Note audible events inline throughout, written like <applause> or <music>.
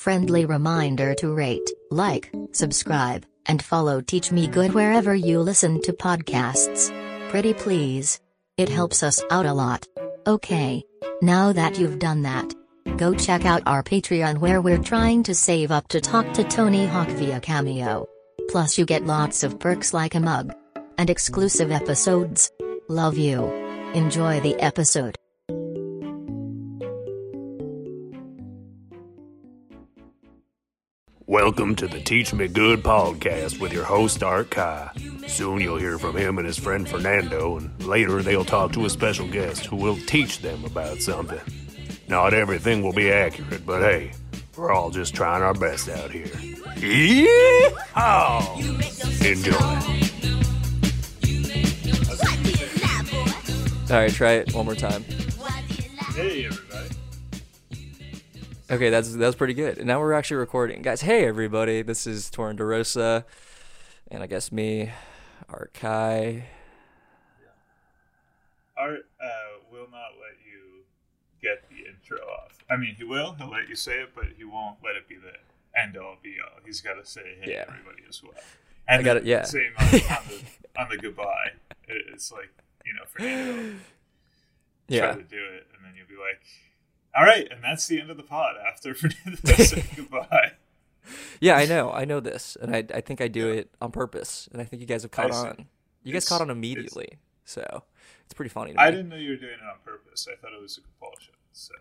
Friendly reminder to rate, like, subscribe, and follow Teach Me Good wherever you listen to podcasts. Pretty please. It helps us out a lot. Okay. Now that you've done that, go check out our Patreon where we're trying to save up to talk to Tony Hawk via Cameo. Plus, you get lots of perks like a mug and exclusive episodes. Love you. Enjoy the episode. Welcome to the Teach Me Good podcast with your host, Art Kai. Soon you'll hear from him and his friend Fernando, and later they'll talk to a special guest who will teach them about something. Not everything will be accurate, but hey, we're all just trying our best out here. Yeah! Enjoy. All right, try it one more time. Hey everybody. Okay, that's that's pretty good. And now we're actually recording, guys. Hey everybody, this is Torin DeRosa, and I guess me, Art Kai. Art uh, will not let you get the intro off. I mean, he will. He'll let you say it, but he won't let it be the end all be all. He's got to say hey Yeah. everybody as well. And I got it, yeah. Same on, on the <laughs> on the goodbye. It's like you know, Fernando Yeah, try to do it, and then you'll be like, "All right," and that's the end of the pod after <laughs> Fernando said <laughs> goodbye. yeah, I know, I know this, and I I think I do it on purpose, and I think you guys have caught on. You guys It's- caught on it's- immediately, so it's pretty funny. To me. I didn't know you were doing it on purpose. I thought it was a compulsion. So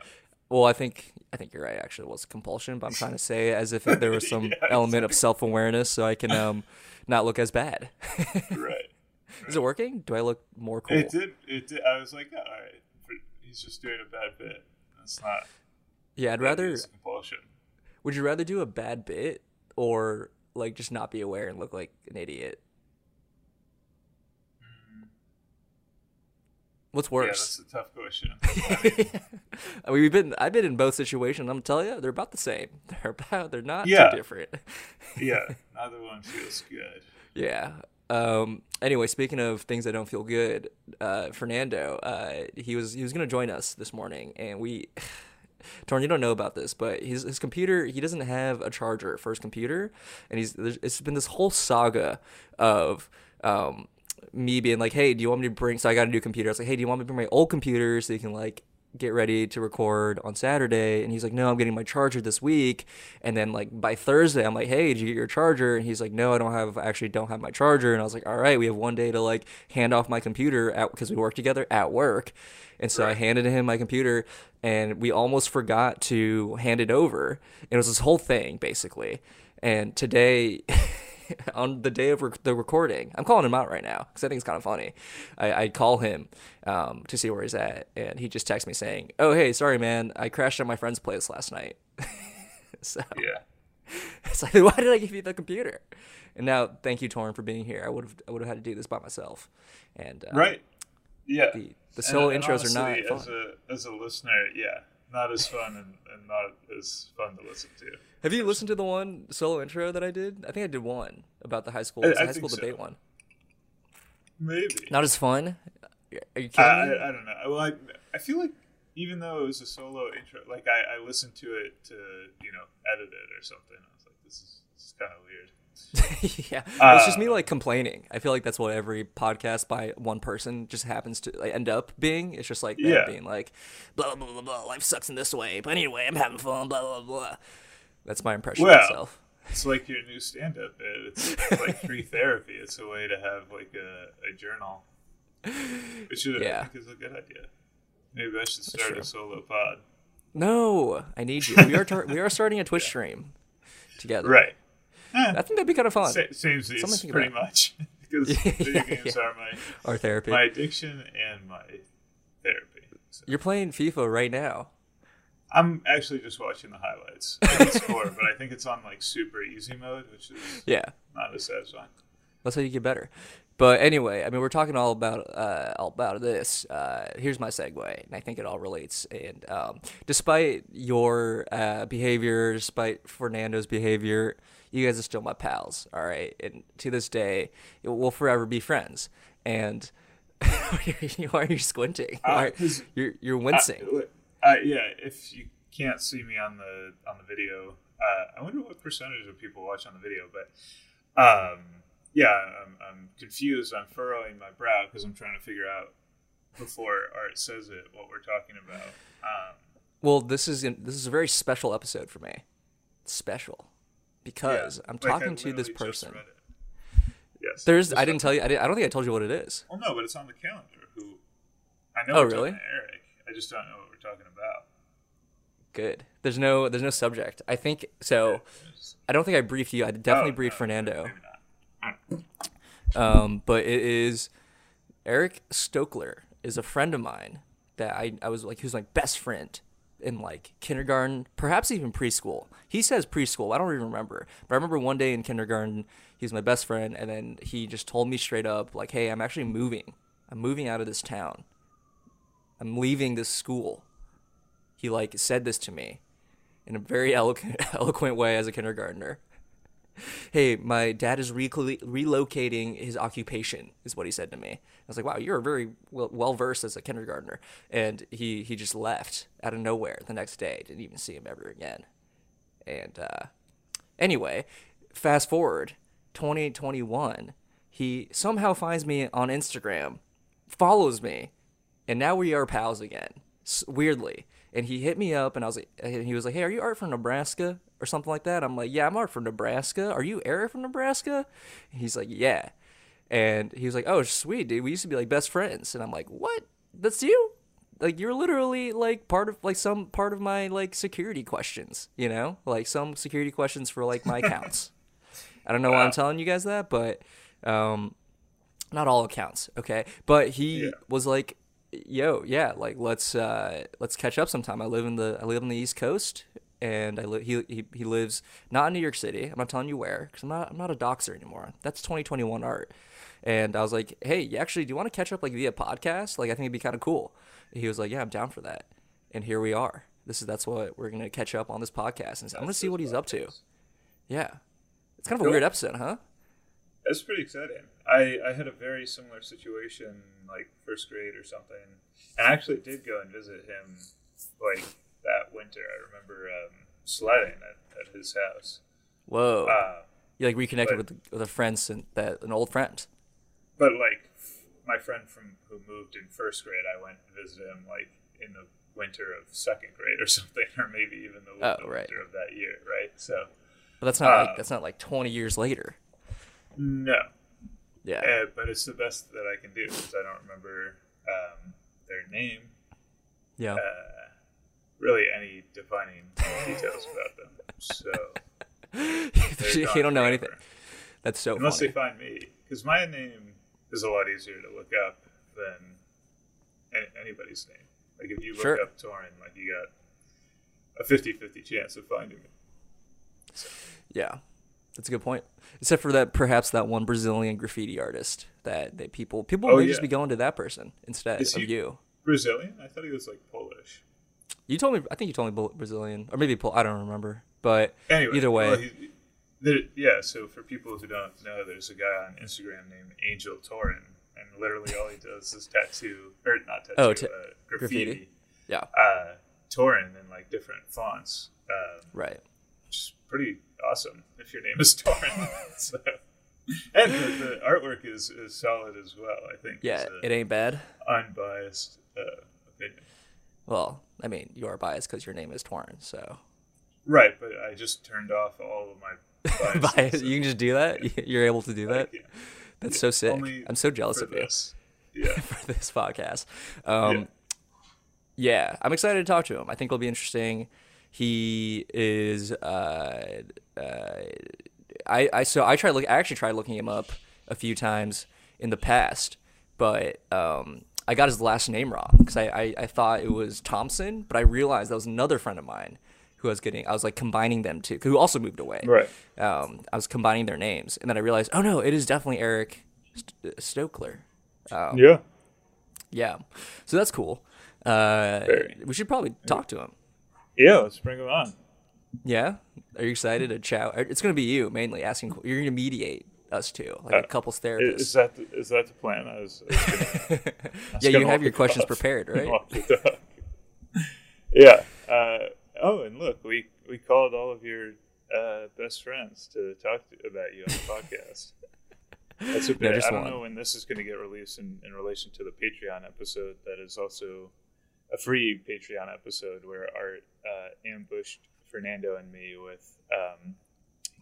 Well, I think I think you're right. Actually, it was compulsion, but I'm trying to say as if there was <laughs> some Yeah, element of self awareness, so I can um not look as bad. right. Is it working? Do I look more cool? It did. It did. I was like, all right, he's just doing a bad bit. That's not. Yeah, I'd rather. It's compulsion. Would you rather do a bad bit or like just not be aware and look like an idiot? What's Mm. Yeah, worse? that's a tough question. <laughs> I mean, we've been I've been in both situations. I'm telling you, they're about the same. <laughs> They're about they're not Yeah. too different. yeah, <laughs> neither one feels good. Yeah. Um, anyway, speaking of things that don't feel good, uh, Fernando, uh, he was he was gonna join us this morning, and we, <sighs> Torin, you don't know about this, but his his computer he doesn't have a charger for his computer, and he's it's been this whole saga of um, me being like, hey, do you want me to bring? So I got a new computer. I was like, hey, do you want me to bring my old computer so you can like get ready to record on Saturday. And he's like, no, I'm getting my charger this week. And then like by Thursday, I'm like, hey, did you get your charger? And he's like, no, I don't have, I actually don't have my charger. And I was like, all right, we have one day to like hand off my computer at, because we work together at work. And so I handed him my computer and we almost forgot to hand it over. And it was this whole thing basically. And today, <laughs> <laughs> on the day of rec- the recording, I'm calling him out right now because I think it's kind of funny. I, I call him um, to see where he's at, and he just texts me saying, "Oh, hey, sorry, man, I crashed at my friend's place last night." <laughs> so Yeah. it's like, <laughs> why did I give you the computer? And now, thank you, Torin, for being here. I would have, I would have had to do this by myself. And uh, Right. Yeah. the, the solo And- and intros are not honestly, fun. A as a listener, yeah, not as fun and, and not as fun to listen to. Have you listened to the one solo intro that I did? I think I did one about the high school, I- the I high school so. debate one. Maybe. Not as fun. Are you I, me? I, I don't know. Well, I, I feel like even though it was a solo intro, like I, I listened to it to you know edit it or something. I was like, this is, this is kind of weird. <laughs> <laughs> yeah, it's just me Uh, like complaining. I feel like that's what every podcast by one person just happens to like, end up being. It's just like Yeah. being like, blah blah blah blah. Life sucks in this way, but anyway, I'm having fun. Blah blah blah. That's my impression Well, of myself. It's like your new stand-up bit. It's <laughs> like free therapy. It's a way to have like a, a journal, which is, Yeah. I think is a good idea. Maybe I should start a solo pod. No, I need you. We are tar- we are starting a Twitch stream together. Right. I think that'd be kind of fun. Sa- same these Something pretty much <laughs> because <laughs> video games yeah. are my Our therapy. my addiction and my therapy. So You're playing FIFA right now. I'm actually just watching the highlights. Score, but I think it's on like super easy mode, which is Yeah. not as satisfying. That's how you get better. But anyway, I mean, we're talking all about uh, all about this. Uh, here's my segue, and I think it all relates. And um, despite your uh, behavior, despite Fernando's behavior, you guys are still my pals. All right, and to this day, we'll forever be friends. And <laughs> why are you squinting? Uh, Why- you're you're wincing. Uh, uh, yeah, if you can't see me on the on the video, Uh, I wonder what percentage of people watch on the video, but um, yeah, I'm, I'm confused. I'm furrowing my brow because I'm trying to figure out before Art says it what we're talking about. Um, Well, this is this is a very special episode for me. Special because yeah, I'm like, talking to this person. Yes. There's I didn't tell you I, didn't, I don't think I told you what it is. it. Well, no, but it's on the calendar. Who? I know. Oh, we're really? to Eric. I just don't know what we're talking about. Good. There's no there's no subject. I think so. I don't think I briefed you. I definitely Oh, briefed no, Fernando. maybe not. Um, but it is Eric Stokler is a friend of mine that I, I was like he was my best friend in like kindergarten, perhaps even preschool. He says preschool. I don't even remember. But I remember one day in kindergarten, he was my best friend, and then he just told me straight up, like, "Hey, I'm actually moving. I'm moving out of this town. I'm leaving this school." He like said this to me in a very <laughs> eloquent, eloquent way as a kindergartner hey, my dad is re- relocating his occupation, is what he said to me. I was like, wow, you're very well versed as a kindergartner. And he, he just left out of nowhere the next day. Didn't even see him ever again. And uh, anyway, fast forward 2021, he somehow finds me on Instagram, follows me, and now we are pals again. Weirdly. And he hit me up and I was like, and he was like, hey, are you Art from Nebraska? Or something like that. I'm like, yeah, I'm Art from Nebraska. Are you Eric from Nebraska? And he's like, yeah. And he was like, oh, sweet, dude. We used to be like best friends. And I'm like, what? That's you? Like you're literally like part of like some part of my like security questions, you know? Like some security questions for like my <laughs> accounts. I don't know why I'm telling you guys that, but um not all accounts, okay? But he Yeah. was like, "Yo, yeah, like let's uh let's catch up sometime. I live in the I live on the East Coast and I live he, he he lives not in New York City. I'm not telling you where cuz I'm not I'm not a doxer anymore. That's 2021 art." And I was like, "Hey, you actually do you want to catch up like via podcast? Like I think it'd be kind of cool." He was like, "Yeah, I'm down for that." And here we are. This is that's what we're going to catch up on this podcast and I'm going to see what he's up to. Yeah. It's kind of a Cool. weird episode, huh? That's pretty exciting. I, I had a very similar situation, like first grade or something, and I actually did go and visit him, like that winter. I remember um, sledding at, at his house. Whoa. Uh, You like reconnected But- with with a friend sin- that an old friend. but like my friend from who moved in first grade, I went to visit him like in the winter of second grade or <laughs> something, or maybe even the, Oh, right. winter of that year, right? So But that's not Uh, like that's not like 20 years later. no, Yeah. uh, but it's the best that I can do because I don't remember um, their name. yeah. uh, really any defining details about them. So <laughs> you don't know forever. anything. That's so unless funny. they find me, because my name is a lot easier to look up than anybody's name. Like if you look Sure. up Torin, like you got a 50-50 chance of finding me. Yeah. That's a good point. Except for that perhaps that one Brazilian graffiti artist that, that people people Oh, may just be going to that person instead Is of you. Brazilian? I thought he was like Polish. You told me I think you told me Brazilian or maybe Pol- I don't remember. But Anyway, either way, well, he- there, yeah. So for people who don't know, there's a guy on Instagram named Angel Torin, and literally all he <laughs> does is tattoo or not tattoo, Oh, uh, graffiti. graffiti. yeah, uh, Torin in like different fonts, um, right. which is pretty awesome if your name is Torin. <laughs> so, and the, the artwork is, is solid as well. I think. Yeah, it ain't bad. unbiased uh, opinion. Well, I mean, you are biased because your name is Torin, so Right, but I just turned off all of my <laughs> biases. bias. You can just do that. <laughs> You're able to do that. Yeah. That's so sick. Only I'm so jealous of you this. Yeah. for this podcast. Um, yeah. I'm excited to talk to him. I think it'll be interesting. He is. Uh, uh, I I so I tried look. I actually tried looking him up a few times in the past, but um, I got his last name wrong because I, I I thought it was Thompson, but I realized that was another friend of mine who I was getting. I was like combining them two, who also moved away. Right. Um, I was combining their names, and then I realized, oh no, it is definitely Eric St- Stokler. yeah. Yeah, so that's cool. Uh, we should probably talk to him. Yeah, let's bring him on. Yeah, are you excited to chat? It's gonna be you mainly asking. You're gonna mediate us two, like a couples therapist. Uh, Is that the, is that the plan? I was, I was gonna, <laughs> I was yeah, you have your questions prepared, <laughs> right? Walk the dog. yeah. Uh, oh, and look, we we called all of your uh, best friends to talk to, about you on the podcast. That's a <laughs> No, bit. just I don't one. know when this is going to get released in, in relation to the Patreon episode. That is also a free Patreon episode where Art uh, ambushed Fernando and me with um,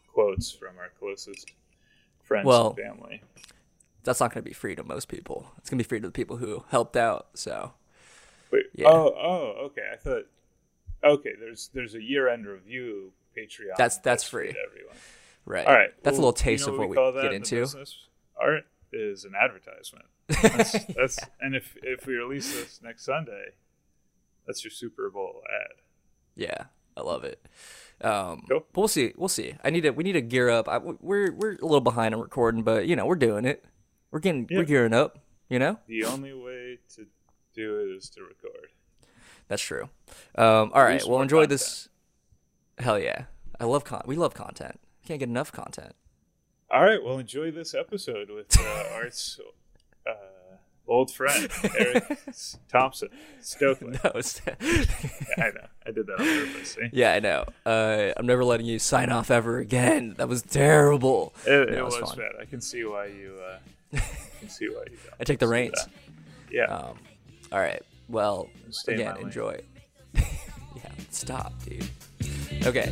quotes from our closest friends Well, and family. That's not going to be free to most people. It's going to be free to the people who helped out. So Wait, yeah. oh, oh, okay. I thought. Okay, there's there's a year end review Patreon. That's- that's free. to everyone. right. All right. That's a little taste you know of what we, get in into. business? Art is an advertisement. <laughs> That's, that's and if if we release this next Sunday, that's your Super Bowl ad. Yeah, I love it. Um, Cool. but we'll see. We'll see. I need to. We need to gear up. I, we're we're a little behind on recording, but you know we're doing it. We're getting Yeah. we're gearing up. You know The only way to do it is to record. that's true. Um, all right. Well, enjoy this. Hell yeah! I love con. We love content. Can't get enough content. All right. Well, enjoy this episode with uh, <laughs> Art's uh, old friend Eric <laughs> Thompson Stokely. No, it's- I know. I did that on purpose. See? yeah, I know. Uh, I'm never letting you sign off ever again. That was terrible. It, No, it it's was fun. bad. I can see why you. Uh, I can see why you. Don't <laughs> I take the reins. that. Yeah. Um, all right. Well, Stay in again, enjoy. <laughs> yeah, stop, dude. Okay.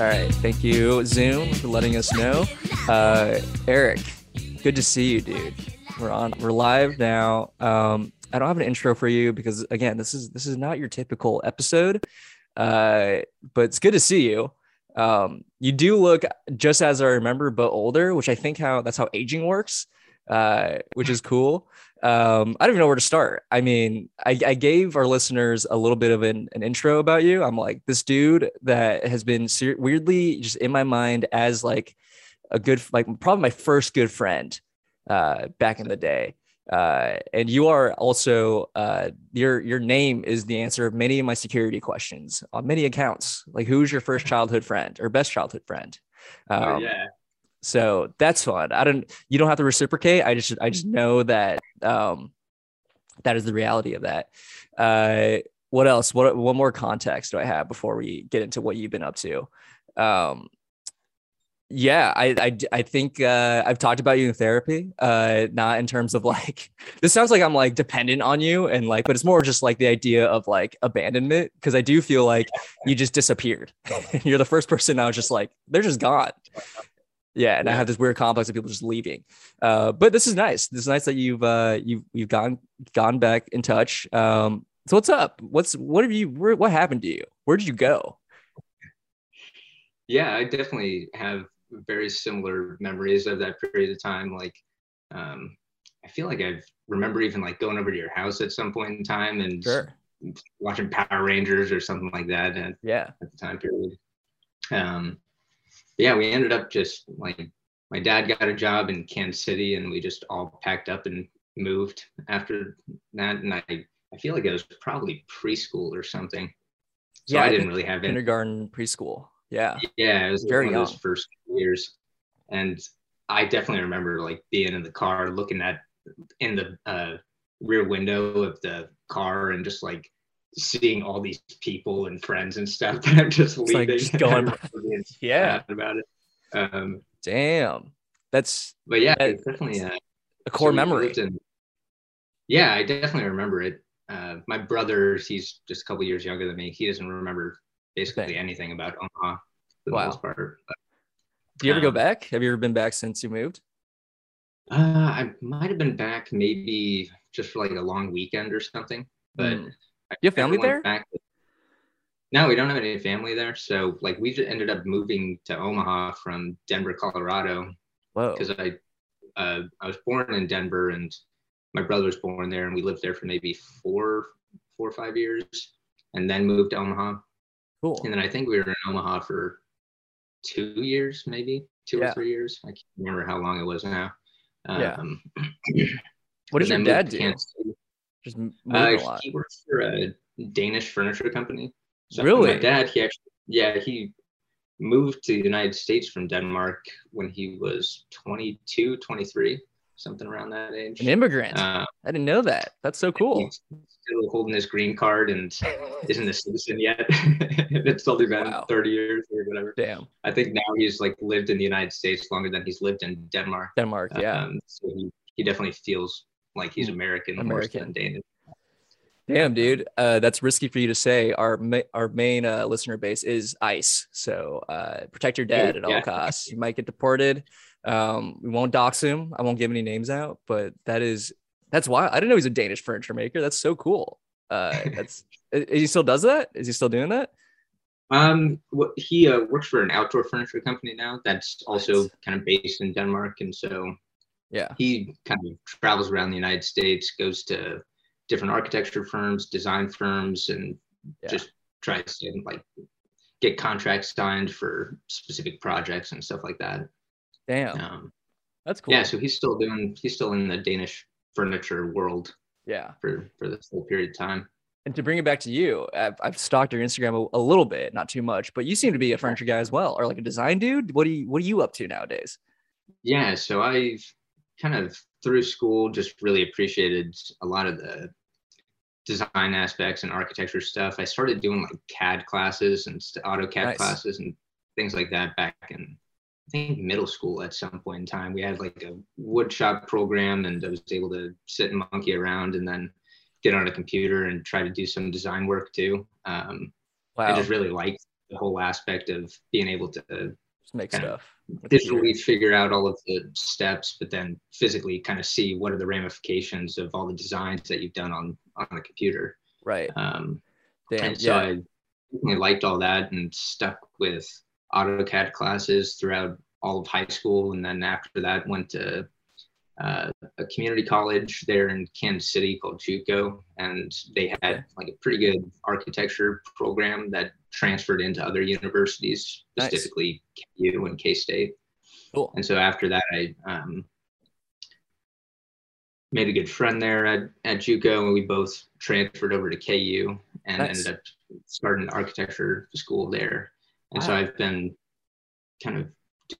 All right. Thank you, Zoom, for letting us know. Uh, Eric, good to see you, dude. We're on. We're live now. Um, I don't have an intro for you because again, this is this is not your typical episode. Uh, but it's good to see you. Um, you do look just as I remember, but older, which I think how that's how aging works. Uh, which is cool. Um, I don't even know where to start. I mean, I, I gave our listeners a little bit of an, an intro about you. I'm like this dude that has been ser- weirdly just in my mind as like a good, like probably my first good friend uh, back in the day. Uh, and you are also uh, your your name is the answer of many of my security questions on many accounts. Like, who's your first childhood friend or best childhood friend? Um, oh, yeah. So that's fun. I don't you don't have to reciprocate. I just I just know that um that is the reality of that. Uh what else? What one more context do I have before we get into what you've been up to? Um yeah, I, I, I think uh, I've talked about you in therapy, uh, not in terms of like, <laughs> this sounds like I'm like dependent on you and like, but it's more just like the idea of like abandonment. Cause I do feel like you just disappeared. <laughs> You're the first person I was just like, they're just gone. Yeah, and I have this weird complex of people just leaving. Uh, but this is nice. This is nice that you've uh, you've you've gone gone back in touch. Um, so what's up? What's what have you? Where, what happened to you? Where did you go? Yeah, I definitely have very similar memories of that period of time. Like, um, I feel like I remember even like going over to your house at some point in time and watching Power Rangers or something like that at, Yeah. at the time period. Um, yeah, we ended up just like my dad got a job in Kansas City and we just all packed up and moved after that. And I, I feel like it was probably preschool or something. So Yeah, I didn't really have any Kindergarten, preschool. Yeah. yeah, it was Very one of those young. first years, and I definitely remember like being in the car, looking at in the uh, rear window of the car, and just like seeing all these people and friends and stuff <laughs> that I'm just It's like leaving. just going- <laughs> <laughs> Yeah. about it. Um, Damn. That's but yeah, That- it's definitely uh, a core so memory. in- yeah, I definitely remember it. Uh, my brother, he's just a couple years younger than me. He doesn't remember basically Thing. anything about Omaha for the Wow. most part. But, Do you ever go um, back? Have you ever been back since you moved? Uh, I might have been back maybe just for like a long weekend or something, but Mm. You have family there? Back. No, we don't have any family there. So like we just ended up moving to Omaha from Denver, Colorado, Whoa. because I uh, I was born in Denver and my brother was born there, and we lived there for maybe four four or five years, and then moved to Omaha. Cool. And then I think we were in Omaha for two years, maybe two Yeah. or three years. I can't remember how long it was now. Yeah. Um, <clears throat> What does your dad do? Kansas. Just Uh, he works for a Danish furniture company. So Really? My dad, he actually, yeah, he moved to the United States from Denmark when he was 22, 23. something around that age. An immigrant. Uh, I didn't know that. That's so cool. He's still holding his green card and <laughs> isn't a citizen yet. <laughs> it's only been Wow. 30 years or whatever. Damn. I think now he's like lived in the United States longer than he's lived in Denmark. Denmark. Yeah. Um, so he, he definitely feels like he's American, American. than Danish. Damn, dude. Uh, that's risky for you to say. Our ma- our main uh, listener base is ICE, so uh, protect your dad at all Yeah. costs. You might get deported. Um, we won't dox him. I won't give any names out, but that is that's why I didn't know he's a Danish furniture maker. That's so cool. Uh, <laughs> that's he still does that. Is he still doing that? Um, what he uh, works for an outdoor furniture company now that's also Nice. kind of based in Denmark, and so Yeah. he kind of travels around the United States, goes to different architecture firms, design firms, and Yeah. just tries to like get contracts signed for specific projects and stuff like that. Damn, Um, that's cool. Yeah, so he's still doing he's still in the Danish furniture world yeah. for for this whole period of time. And to bring it back to you, I've, I've stalked your Instagram a, a little bit, not too much, but you seem to be a furniture guy as well, or like a design dude. What do you What are you up to nowadays? Yeah, so I've kind of through school just really appreciated a lot of the design aspects and architecture stuff. I started doing like CAD classes and AutoCAD Nice. classes and things like that back in I think middle school at some point in time. We had like a woodshop program and I was able to sit and monkey around and then get on a computer and try to do some design work too. Um, I just really liked the whole aspect of being able to make stuff. digitally figure out all of the steps, but then physically kind of see what are the ramifications of all the designs that you've done on on the computer. Right. Um, Damn. and so Yeah. I liked all that and stuck with AutoCAD classes throughout all of high school, and then after that went to uh, a community college there in Kansas City called JUCO, and they had like a pretty good architecture program that transferred into other universities, Nice. specifically KU and K State. Cool. And so after that, I um, made a good friend there at, at JUCO, and we both transferred over to KU and Nice. ended up starting an architecture school there. And so I've been kind of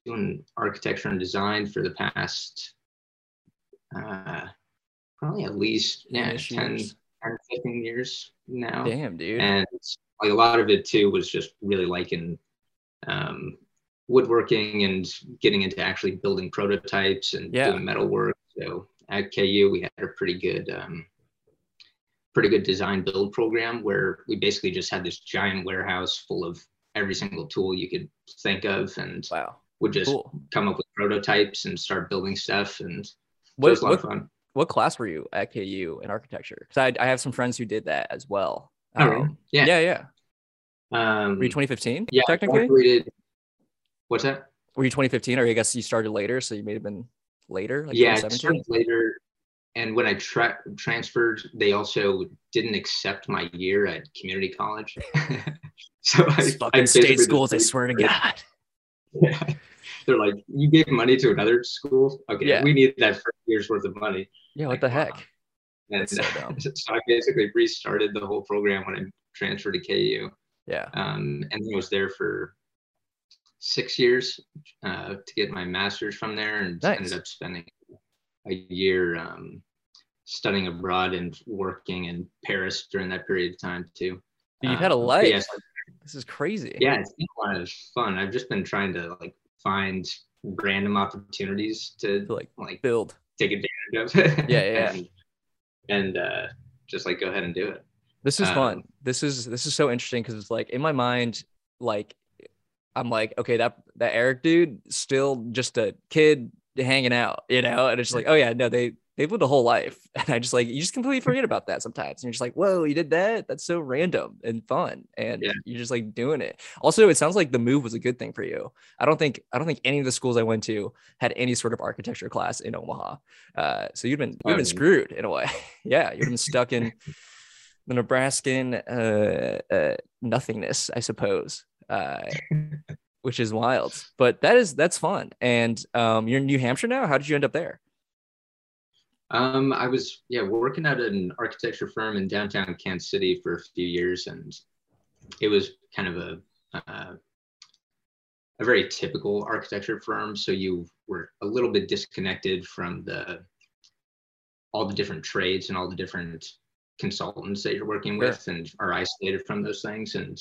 doing architecture and design for the past uh, probably at least yeah, 10, 10, years. 15 years now Damn, dude. and like a lot of it too was just really liking um, woodworking and getting into actually building prototypes and Yeah. doing metal work. So at KU we had a pretty good um, pretty good design build program where we basically just had this giant warehouse full of every single tool you could think of and wow. would just Cool. come up with prototypes and start building stuff and What was a lot what, of fun. what class were you at KU in architecture? Because I I have some friends who did that as well. Oh, really? Um, Yeah. Yeah. Yeah. Um, Were you 2015? yeah, Technically. graduated- What's that? Were you 2015, or I guess you started later, so you may have been later, like yeah, I started later. And when I tra- transferred, they also didn't accept my year at community college. <laughs> so I, I state schools, I swear to God. <laughs> Yeah. They're like, you gave money to another school? Okay, Yeah. we need that first year's worth of money. Yeah, what Like, the wow. heck? And so <laughs> so I basically restarted the whole program when I transferred to KU. Yeah. Um, and then I was there for six years uh, to get my master's from there and Nice. ended up spending a year um, studying abroad and working in Paris during that period of time too. You've had a Um, life. Yeah, This is crazy. yeah, it's been a lot of fun. I've just been trying to like find random opportunities to To like like build. take advantage of. Yeah, yeah, <laughs> and, and uh, just like go ahead and do it. This is fun. Um, This is this is so interesting because it's like in my mind, like I'm like, okay, that that Eric dude still just a kid hanging out, you know, and it's like, oh yeah, no, they they've lived a whole life, <laughs> and I just like you just completely forget about that sometimes, and you're just like, whoa, you did that? That's so random and fun, and Yeah. you're just like doing it. Also, it sounds like the move was a good thing for you. I don't think I don't think any of the schools I went to had any sort of architecture class in Omaha, uh, so you'd been you'd Oh, been screwed in a way. <laughs> yeah, you'd been stuck in the Nebraskan uh, uh, nothingness, I suppose, uh, <laughs> which is wild. But that is that's fun. And um, you're in New Hampshire now. How did you end up there? Um, I was yeah working at an architecture firm in downtown Kansas City for a few years, and it was kind of a uh, a very typical architecture firm. So you were a little bit disconnected from the all the different trades and all the different consultants that you're working with and are isolated from those things. And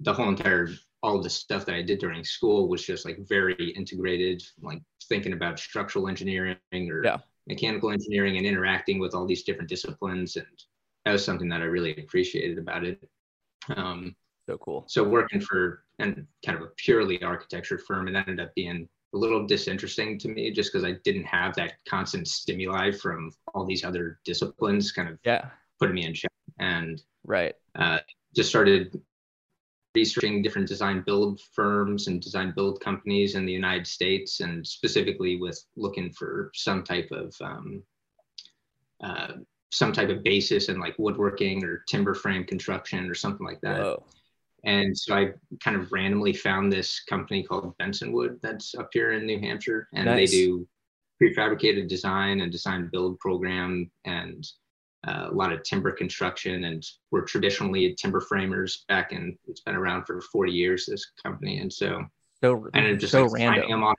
the whole entire all of the stuff that I did during school was just like very integrated, like thinking about structural engineering or Yeah. Mechanical engineering and interacting with all these different disciplines. And that was something that I really appreciated about it. Um, So cool. so working for and kind of a purely architecture firm, it ended up being a little disinteresting to me just because I didn't have that constant stimuli from all these other disciplines kind of Yeah. putting me in check and Right. uh, just started researching different design build firms and design build companies in the United States, and specifically with looking for some type of um, uh, some type of basis in like woodworking or timber frame construction or something like that. Whoa. And so I kind of randomly found this company called Bensonwood that's up here in New Hampshire, and Nice. they do prefabricated design and design build program and uh, a lot of timber construction. And we're traditionally timber framers back in. It's been around for 40 years. This company, and so So I ended just so like, random. them on.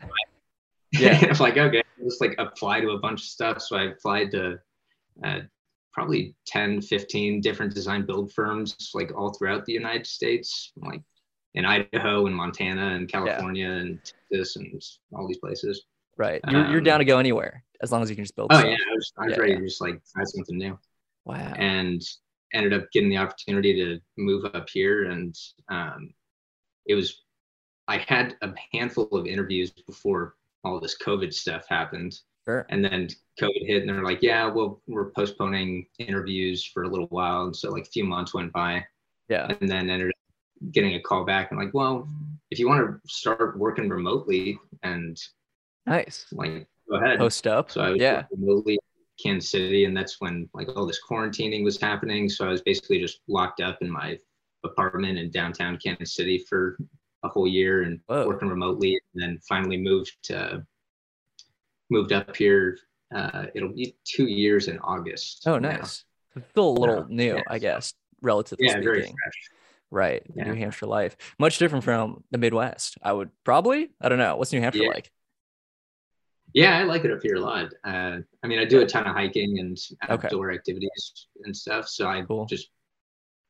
Yeah. <laughs> I'm like, okay, just like apply to a bunch of stuff. So I applied to uh, probably 10, 15 different design build firms, like all throughout the United States, like in Idaho and Montana and California and Texas and all these places. Right. You're, you're Um, down to go anywhere as long as you can just build. Oh stuff. yeah, I was, I was Yeah, ready yeah. to just like try something new Wow. and ended up getting the opportunity to move up here and um, it was i had a handful of interviews before all this covid stuff happened Sure. and then covid hit and they're like yeah well we're postponing interviews for a little while and so like a few months went by Yeah. and then ended up getting a call back and like well if you want to start working remotely and Nice. like go ahead Post up. so I was yeah. remotely Kansas City, and that's when like all this quarantining was happening. So I was basically just locked up in my apartment in downtown Kansas City for a whole year and Whoa. working remotely. And then finally moved to moved up here. Uh, it'll be two years in August. Oh, nice. Still a little Yeah. new, Yeah. I guess, relatively Yeah, very speaking. fresh. Right. New Hampshire life. Much different from the Midwest. I would probably, I don't know. What's New Hampshire like? Yeah, I like it up here a lot. Uh, I mean, I do a ton of hiking and Okay. outdoor activities and stuff. So I Cool. just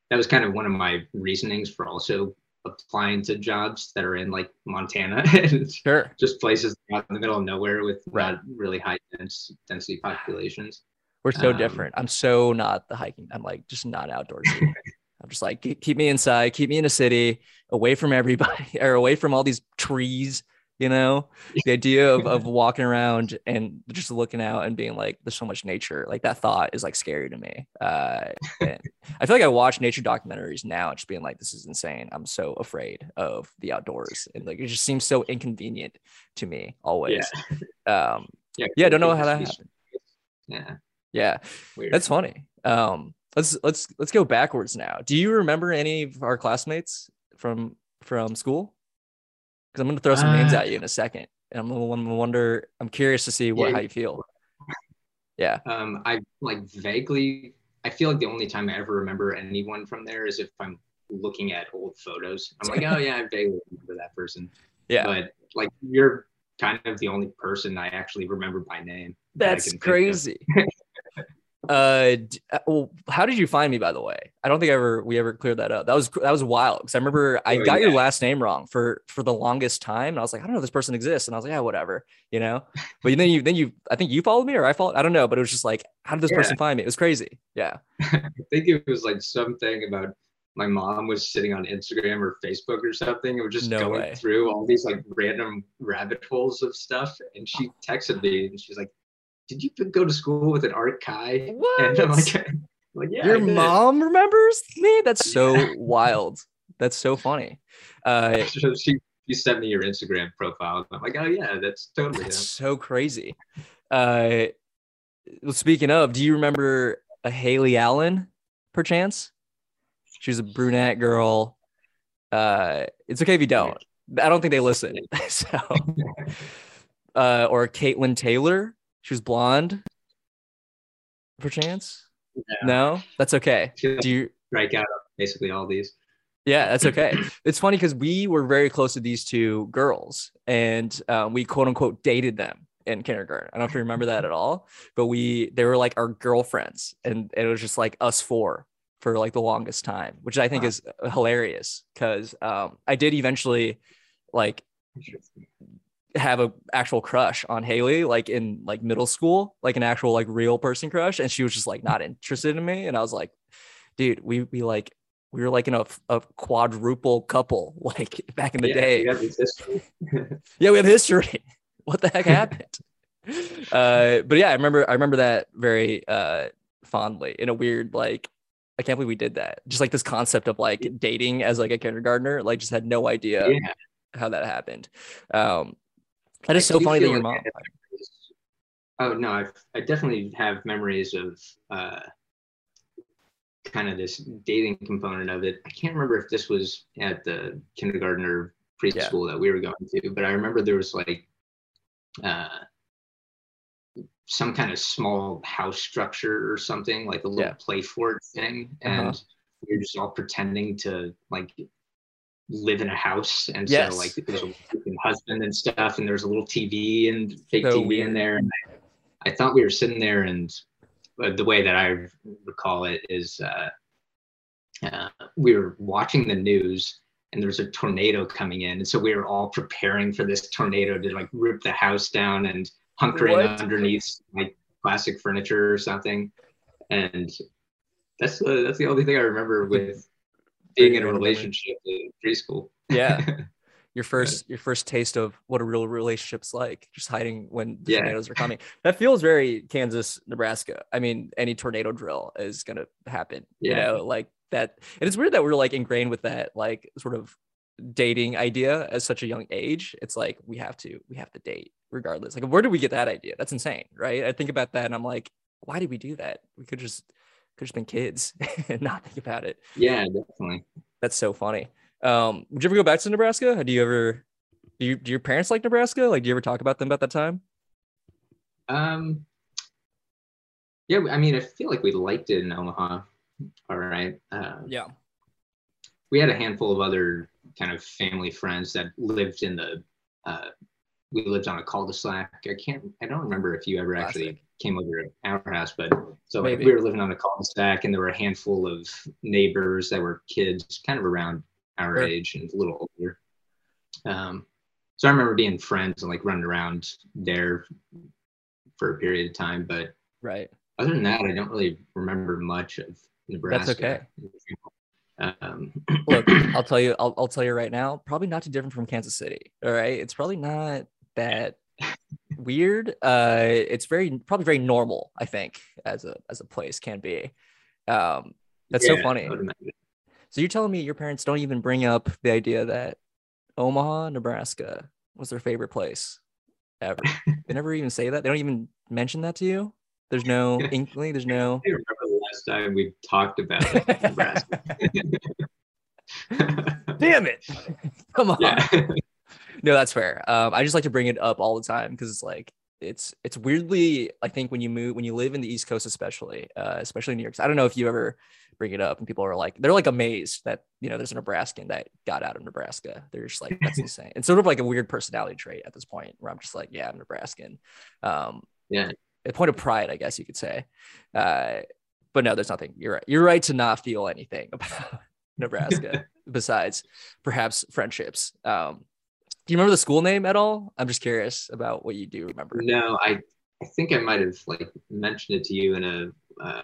that was kind of one of my reasonings for also applying to jobs that are in like Montana <laughs> and Sure. just places out in the middle of nowhere with Right. not really high dense density populations. We're so Um, different. I'm so not the hiking. I'm like just not outdoors. <laughs> I'm just like keep me inside, keep me in a city, away from everybody, <laughs> or away from all these trees. You know, the idea of, of <laughs> walking around and just looking out and being like, "There's so much nature." Like that thought is like scary to me. Uh, and I feel like I watch nature documentaries now, and just being like, "This is insane." I'm so afraid of the outdoors, and like it just seems so inconvenient to me always. Um, <laughs> Yeah, Yeah, I don't know how that happened Yeah, yeah, weird. that's funny. Um, let's let's let's go backwards now. Do you remember any of our classmates from from school? Because I'm gonna throw some names Uh, at you in a second, and I'm gonna, I'm wonder. I'm curious to see what Yeah. how you feel. <laughs> Yeah. Um, I like vaguely. I feel like the only time I ever remember anyone from there is if I'm looking at old photos. I'm like, oh yeah, I vaguely remember that person. <laughs> Yeah. But like, you're kind of the only person I actually remember by name. That's can think of. crazy. <laughs> uh, uh, well, how did you find me? By the way, I don't think I ever we ever cleared that up. That was that was wild because I remember I Oh, got your last name wrong for for the longest time, and I was like, I don't know if this person exists, and I was like, yeah, whatever, you know. But then you then you I think you followed me or I followed I don't know, but it was just like, how did this Yeah. person find me? It was crazy. Yeah. <laughs> I think it was like something about my mom was sitting on Instagram or Facebook or something and was just No going way. through all these like random rabbit holes of stuff. And she texted me and she's like, Did you go to school with an art Kai? And I'm What? like, <laughs> like yeah. Your mom remembers me? That's so <laughs> wild. That's so funny. Uh, <laughs> So she, she sent me your Instagram profile. I'm like, oh yeah, that's totally That's so crazy. Uh, well, speaking of, do you remember a Haley Allen, perchance? She was a brunette girl. Uh, it's okay if you don't. I don't think they listen. so, uh, or Caitlin Taylor. She was blonde. Perchance? Yeah. No, that's okay. She Do you? strike out basically all these. Yeah, that's okay. it's funny because we were very close to these two girls, and um, we quote unquote dated them in kindergarten. I don't know if you remember that at all, but we they were like our girlfriends, and it was just like us four for like the longest time, which I think Wow. is hilarious because um, I did eventually like have a actual crush on Haley, like in like middle school, like an actual like real person crush, and she was just like not interested in me, and I was like, dude, we we like we were like in a, a quadruple couple <laughs> like back in the Yeah, day. <laughs> Yeah, we have history. <laughs> what the heck happened? uh, but yeah, I remember I remember that very uh fondly in a weird like I can't believe we did that. Just like this concept of like dating as like a kindergartner, like just had no idea yeah. how that happened. Um, that is so funny that your mom. Oh no, I I definitely have memories of uh, kind of this dating component of it. I can't remember if this was at the kindergarten or preschool that we were going to, but I remember there was like uh, some kind of small house structure or something, like a little Yeah. play fort thing, Uh-huh. and we were just all pretending to like live in a house, and Yes. so like there's a husband and stuff, and there's a little TV and fake So TV weird. in there, and I, I thought we were sitting there, and uh, the way that I recall it is uh, uh, we were watching the news. And there was a tornado coming in, and so we were all preparing for this tornado to like rip the house down and hunkering What? underneath like plastic furniture or something. And that's the that's the only thing I remember with being in a relationship in preschool. Yeah. <laughs> Your first your first taste of what a real relationship's like, just hiding when the Yeah. tornadoes are coming. That feels very Kansas, Nebraska. I mean, any tornado drill is gonna happen. You know, like that. And it's weird that we're like ingrained with that like sort of dating idea at such a young age. It's like we have to we have to date regardless. Like where did we get that idea? That's insane, right? I think about that and I'm like, why did we do that? We could just could just been kids <laughs> and not think about it. Yeah, definitely. That's so funny. Um, would you ever go back to Nebraska? Do you ever do you do your parents like Nebraska? Like, do you ever talk about them at that time? Um, yeah, I mean, I feel like we liked it in Omaha. All right. Um, Yeah. we had a handful of other kind of family friends that lived in the uh, we lived on a cul-de-sac i can't i don't remember if you ever actually came over to our house but so Maybe. we were living on a cul-de-sac and there were a handful of neighbors that were kids kind of around our Sure. age and a little older um, so i remember being friends and like running around there for a period of time but Right. other than that i don't really remember much of nebraska That's okay. um, Look, <clears throat> I'll tell you. I'll, I'll tell you right now. Probably not too different from Kansas City. All right. It's probably not that weird. Uh, it's very probably very normal. I think as a as a place can be. Um, that's so funny. I would imagine. So you're telling me your parents don't even bring up the idea that Omaha, Nebraska was their favorite place ever? they never even say that. They don't even mention that to you. There's no <laughs> inkling. There's no. I remember the last time we talked about Nebraska. <laughs> Damn it! <laughs> Come on. yeah. No, that's fair. Um, I just like to bring it up all the time because it's like it's it's weirdly. I think when you move when you live in the East Coast, especially, uh, especially New York. I don't know if you ever bring it up and people are like they're like amazed that you know there's a Nebraskan that got out of Nebraska. They're just like that's <laughs> insane. It's sort of like a weird personality trait at this point where I'm just like yeah I'm Nebraskan. Um, Yeah. a point of pride, I guess you could say. Uh, but no, there's nothing. You're right. You're right to not feel anything <laughs> about Nebraska <laughs> besides perhaps friendships. Um, do you remember the school name at all? I'm just curious about what you do remember. No, I I think I might have like mentioned it to you in a uh,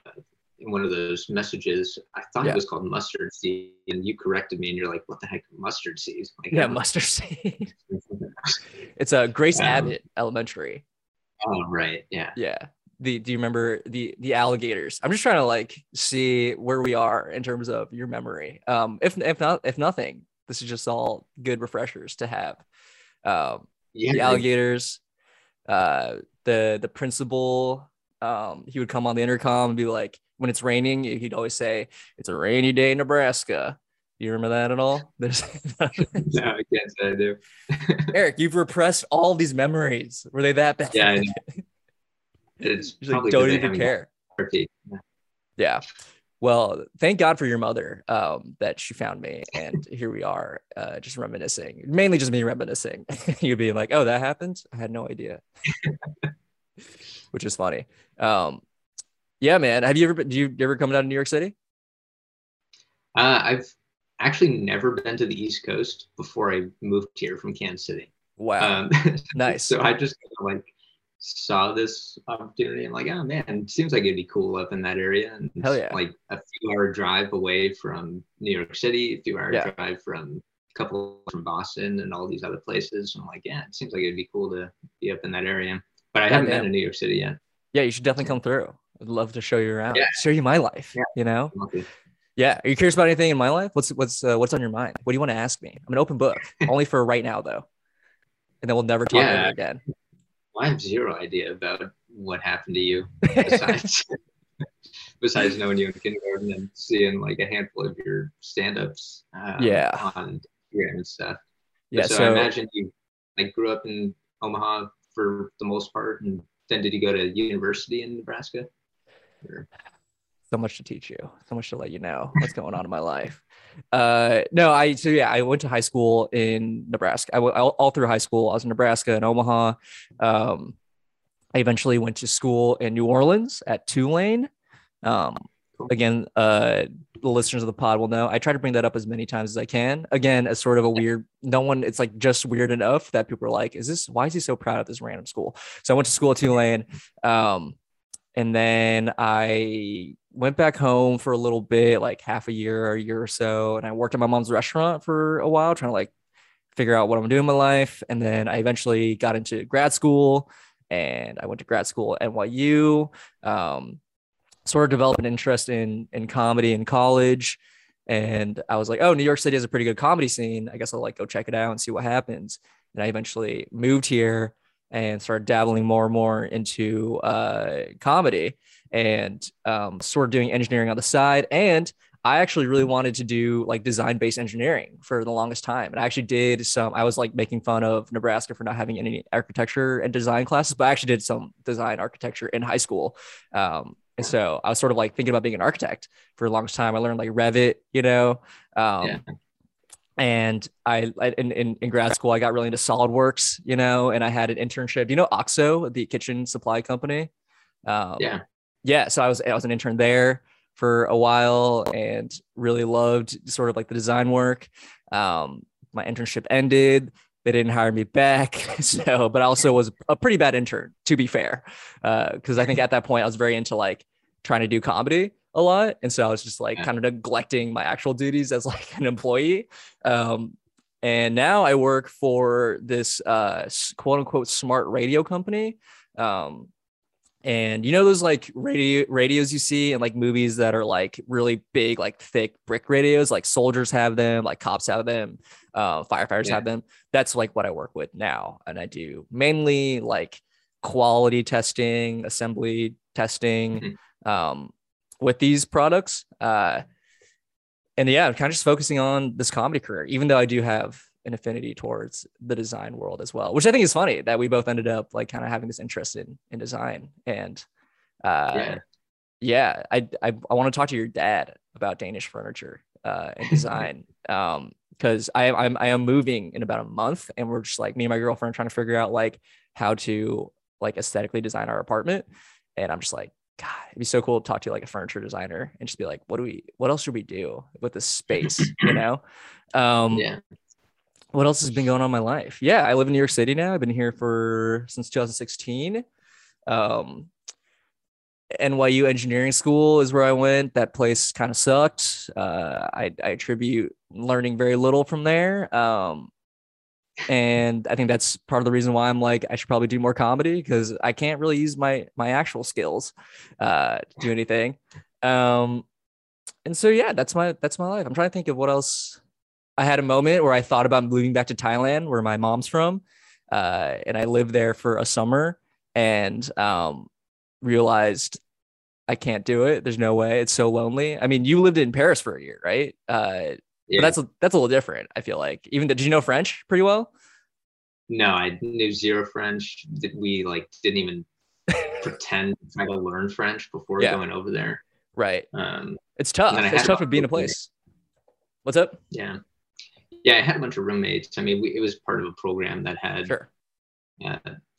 in one of those messages. I thought Yeah. it was called mustard seed, and you corrected me, and you're like, "What the heck, mustard seed?" Like, Yeah, mustard <laughs> seed. <laughs> it's a Grace Um, Abbott Elementary. Oh, right. Yeah. Yeah. The do you remember the the alligators? I'm just trying to like see where we are in terms of your memory. Um, if if not if nothing, this is just all good refreshers to have. Um, Yeah. the alligators, uh, the the principal, um, he would come on the intercom and be like, when it's raining, he'd always say, "It's a rainy day in Nebraska." Do you remember that at all? <laughs> There's no, I can't say I do. <laughs> Eric, you've repressed all these memories. Were they that bad? Yeah, <laughs> It's like, don't even care. therapy. Yeah. Well, thank God for your mother um, that she found me, and here we are, uh, just reminiscing. Mainly just me reminiscing. <laughs> You'd be like, "Oh, that happened? I had no idea," <laughs> which is funny. Um, yeah, man. Have you ever been? Do you ever come down to New York City? Uh, I've actually never been to the East Coast before I moved here from Kansas City. Wow, Um, <laughs> nice. so I just like saw this opportunity and like, oh man, it seems like it'd be cool up in that area. And Hell yeah. like a few hour drive away from New York City, a few hour Yeah. drive from a couple from Boston and all these other places. I'm like, yeah, it seems like it'd be cool to be up in that area. But I Yeah, haven't man. been to New York City yet. yeah, you should definitely come through. I'd love to show you around. Yeah. Show you my life. Yeah. You know. Yeah. Are you curious about anything in my life? What's what's uh, what's on your mind? What do you want to ask me? I'm an open book. <laughs> Only for right now, though. And then we'll never talk Yeah. again. I have zero idea about what happened to you <laughs> besides <laughs> besides knowing you in kindergarten and seeing like a handful of your stand-ups um, Yeah. on Instagram and stuff. yeah. so, So, I imagine you like grew up in Omaha for the most part, and then did you go to university in Nebraska? Or- so much to teach you, so much to let you know what's going on in my life. Uh, no, I so yeah, I went to high school in Nebraska. I all, all through high school. I was in Nebraska and Omaha. Um, I eventually went to school in New Orleans at Tulane. Um, again, uh, the listeners of the pod will know I try to bring that up as many times as I can. Again, as sort of a weird, no one, it's like just weird enough that people are like, is this, why is he so proud of this random school? So I went to school at Tulane. Um, and then I went back home for a little bit, like half a year or a year or so. And I worked at my mom's restaurant for a while, trying to like figure out what I'm doing in my life. And then I eventually got into grad school and I went to grad school at NYU. Um, sort of developed an interest in in comedy in college. And I was like, oh, New York City has a pretty good comedy scene. I guess I'll like go check it out and see what happens. And I eventually moved here and started dabbling more and more into uh, comedy and um, sort of doing engineering on the side. And I actually really wanted to do like design based engineering for the longest time. And I actually did some, I was like making fun of Nebraska for not having any architecture and design classes, but I actually did some design architecture in high school. Um, and so I was sort of like thinking about being an architect for the longest time. I learned like Revit, you know. Um, Yeah. And I, I in, in, in grad school, I got really into SolidWorks, you know, and I had an internship. You know, OXO, the kitchen supply company. Um, yeah, yeah so i was i was an intern there for a while and really loved sort of like the design work um my internship ended they didn't hire me back <laughs> so but i also was a pretty bad intern to be fair because i think at that point i was very into like trying to do comedy a lot and so i was just like kind of neglecting my actual duties as <laughs> like an employee um and now i work for this uh quote unquote smart radio company um and you know those like radio radios you see in like movies that are like really big, like thick brick radios, like soldiers have them, like cops have them, uh, firefighters Yeah. have them. That's like what I work with now, and I do mainly like quality testing, assembly testing, um, with these products. Uh, and yeah, I'm kind of just focusing on this comedy career, even though I do have an affinity towards the design world as well, which I think is funny that we both ended up like kind of having this interest in in design. And uh, yeah. yeah, I I, I want to talk to your dad about Danish furniture uh, and design. <laughs> um, because I I'm I am moving in about a month, and we're just like me and my girlfriend trying to figure out like how to like aesthetically design our apartment. And I'm just like, God, it'd be so cool to talk to like a furniture designer and just be like, what do we, what else should we do with this space? you <clears throat> know? Um, yeah. what else has been going on in my life? Yeah, I live in New York City now. I've been here for since 2016. Um, NYU engineering school is where I went. That place kind of sucked. Uh, I, I attribute learning very little from there. Um, and I think that's part of the reason why I'm like I should probably do more comedy because I can't really use my my actual skills uh, to do anything. Um, and so yeah, that's my that's my life. I'm trying to think of what else. I had a moment where I thought about moving back to Thailand, where my mom's from, uh, and I lived there for a summer, and um, realized I can't do it. There's no way. It's so lonely. I mean, you lived in Paris for a year, right? Uh, Yeah. but that's a, that's a little different. I feel like. Even did you know French pretty well? no, I knew zero French. We like didn't even <laughs> pretend to try to learn French before Yeah. going over there. Right. Um, It's tough. It's tough to be in a place. What's up? yeah, yeah. I had a bunch of roommates. I mean, we, it was part of a program that had Sure. uh,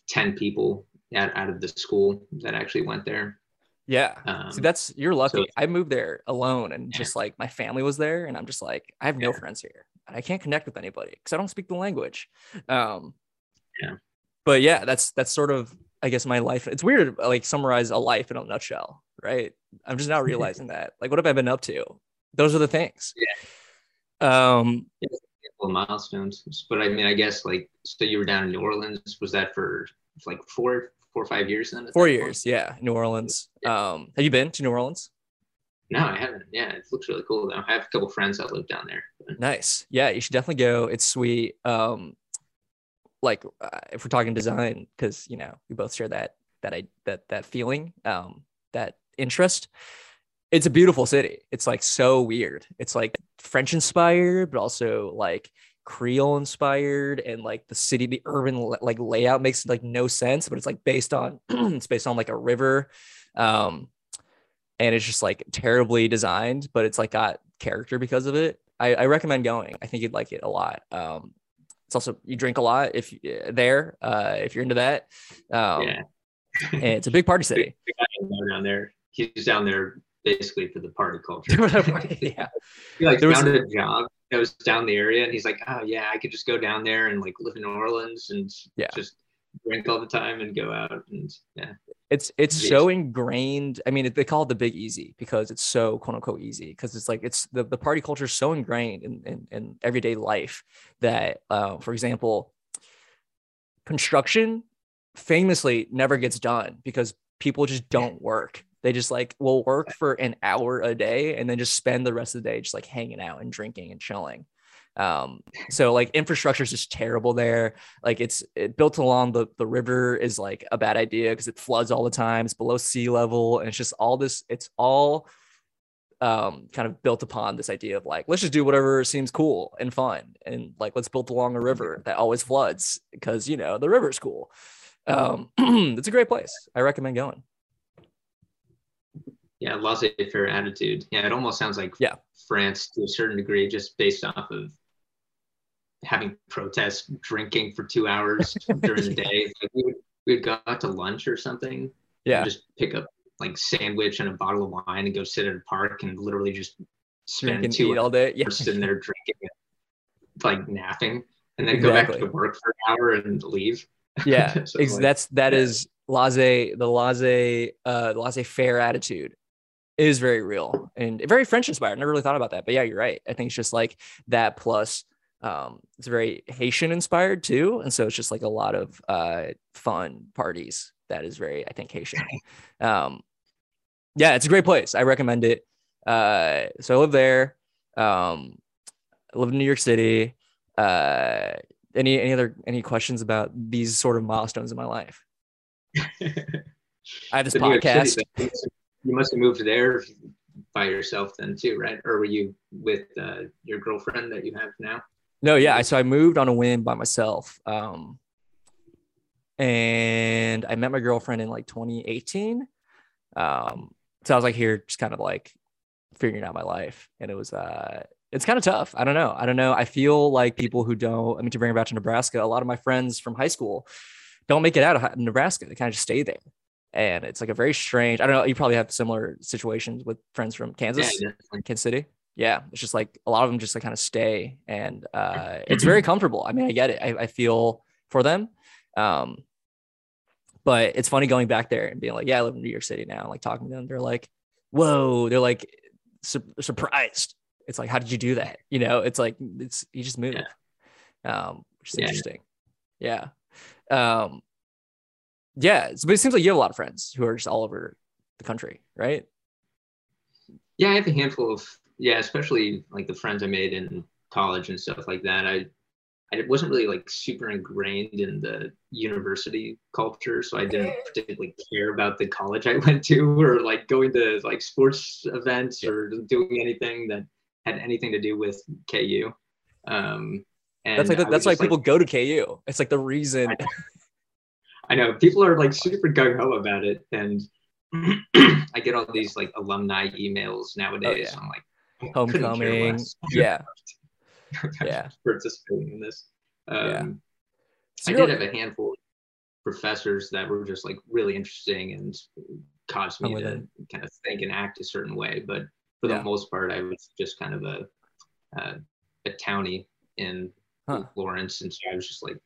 ten people out, out of the school that actually went there. Yeah. Um, See, that's you're lucky. so- I moved there alone, and Yeah. just like my family was there, and I'm just like, I have no Yeah. friends here. And I can't connect with anybody because I don't speak the language. Um, Yeah. But yeah, that's that's sort of I guess my life. It's weird to like summarize a life in a nutshell, right? I'm just now <laughs> realizing that. Like, what have I been up to? Those are the things. Yeah. Um. Well, milestones. But I mean, I guess like so you were down in New Orleans. Was that for like four, four or five years then? Four that point? years. Yeah. New Orleans. Um. Have you been to New Orleans? No, I haven't. Yeah, it looks really cool though. I have a couple friends that live down there. Nice. Yeah, you should definitely go. It's sweet. Um, like uh, if we're talking design, because you know we both share that that I that that feeling, um, that interest. It's a beautiful city. It's like so weird. It's like French inspired, but also like Creole inspired, and like the city, the urban like layout makes like no sense, but it's like based on <clears throat> it's based on like a river. Um, and it's just like terribly designed, but it's like got character because of it. I, I recommend going. I think you'd like it a lot. Um, it's also you drink a lot if you- there uh, if you're into that. Um, yeah, and it's a big party <laughs> city. the guy I know down there. He's down there basically for the party culture. <laughs> <laughs> yeah, He like There was a job was down the area, and he's like, "Oh yeah, I could just go down there and like live in New Orleans and Yeah. just drink all the time and go out and yeah." it's it's so ingrained. I mean, they call it the Big Easy because it's so quote unquote easy because it's like it's the, the party culture is so ingrained in, in in everyday life that, uh, for example, construction famously never gets done because people just don't work. They just like will work for an hour a day and then just spend the rest of the day just like hanging out and drinking and chilling. Um, so like infrastructure is just terrible there. Like it's it built along the the river is like a bad idea because it floods all the time. It's below sea level and it's just all this. It's all um kind of built upon this idea of like let's just do whatever seems cool and fun and like let's build along a river that always floods because you know the river's cool um <clears throat> it's a great place i recommend going Yeah, laissez-faire attitude. Yeah, it almost sounds like Yeah. France to a certain degree, just based off of having protests, drinking for two hours <laughs> during the day. Like we would we'd go out to lunch or something. yeah Just pick up like sandwich and a bottle of wine and go sit at a park and literally just spend two eat all day yeah hours sitting there drinking, like napping, and then go back to work for an hour and leave. <laughs> yeah So, ex- like, that's that yeah. is laissez the laissez uh laissez faire attitude is very real and very french inspired. I never really thought about that but yeah you're right. I think it's just like that plus um it's very haitian inspired too and so it's just like a lot of uh fun parties that is very i think haitian. <laughs> Um yeah it's a great place. I recommend it. Uh so i live there. Um i live in new york city. Uh any any other any questions about these sort of milestones in my life? <laughs> I have this So New York City, podcast you must have moved there by yourself then too, right? Or were you with uh, your girlfriend that you have now? No, yeah. So I moved on a whim by myself. Um, and I met my girlfriend in like 2018. Um, so I was like here, just kind of like figuring out my life. And it was, uh, it's kind of tough. I don't know. I don't know. I feel like people who don't, I mean, to bring it back to Nebraska, a lot of my friends from high school don't make it out of Nebraska. They kind of just stay there. And it's like a very strange, I don't know. You probably have similar situations with friends from Kansas. Yeah. Kansas City. Yeah, it's just like a lot of them just like kind of stay, and uh, it's very <clears throat> comfortable. I mean, I get it. I, I feel for them, um, but it's funny going back there and being like, "Yeah, I live in New York City now." Like talking to them, they're like, "Whoa!" They're like su- surprised. It's like, "How did you do that?" You know, it's like it's you just move, um, which is Yeah. interesting. Yeah, um, yeah. But it seems like you have a lot of friends who are just all over the country, right? Yeah, I have a handful of yeah, especially like the friends I made in college and stuff like that. I I wasn't really like super ingrained in the university culture, so I didn't <laughs> particularly care about the college I went to or like going to like sports events or doing anything that had anything to do with KU. Um, and That's like the, that's why like, people go to KU. It's like the reason. I <laughs> know people are like super gung ho about it, and <clears throat> I get all these like alumni emails nowadays. yeah. I'm like, I Homecoming. <laughs> Yeah. <laughs> Yeah. participating in this. Um, Yeah. I did have a handful of professors that were just like really interesting and caused me to it. kind of think and act a certain way. But for the most part, I was just kind of a uh, a townie in Huh. Lawrence, and so I was just like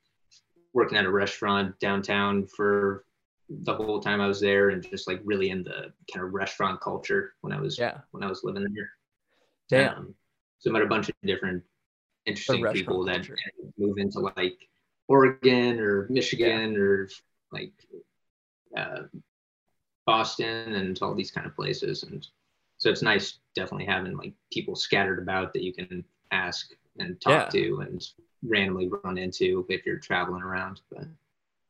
working at a restaurant downtown for the whole time I was there, and just like really in the kind of restaurant culture when I was Yeah. when I was living there. Damn. Um, so I met a bunch of different interesting people that culture. move into like Oregon or Michigan or like uh, Boston and all these kind of places. And so it's nice definitely having like people scattered about that you can ask and talk to and randomly run into if you're traveling around. But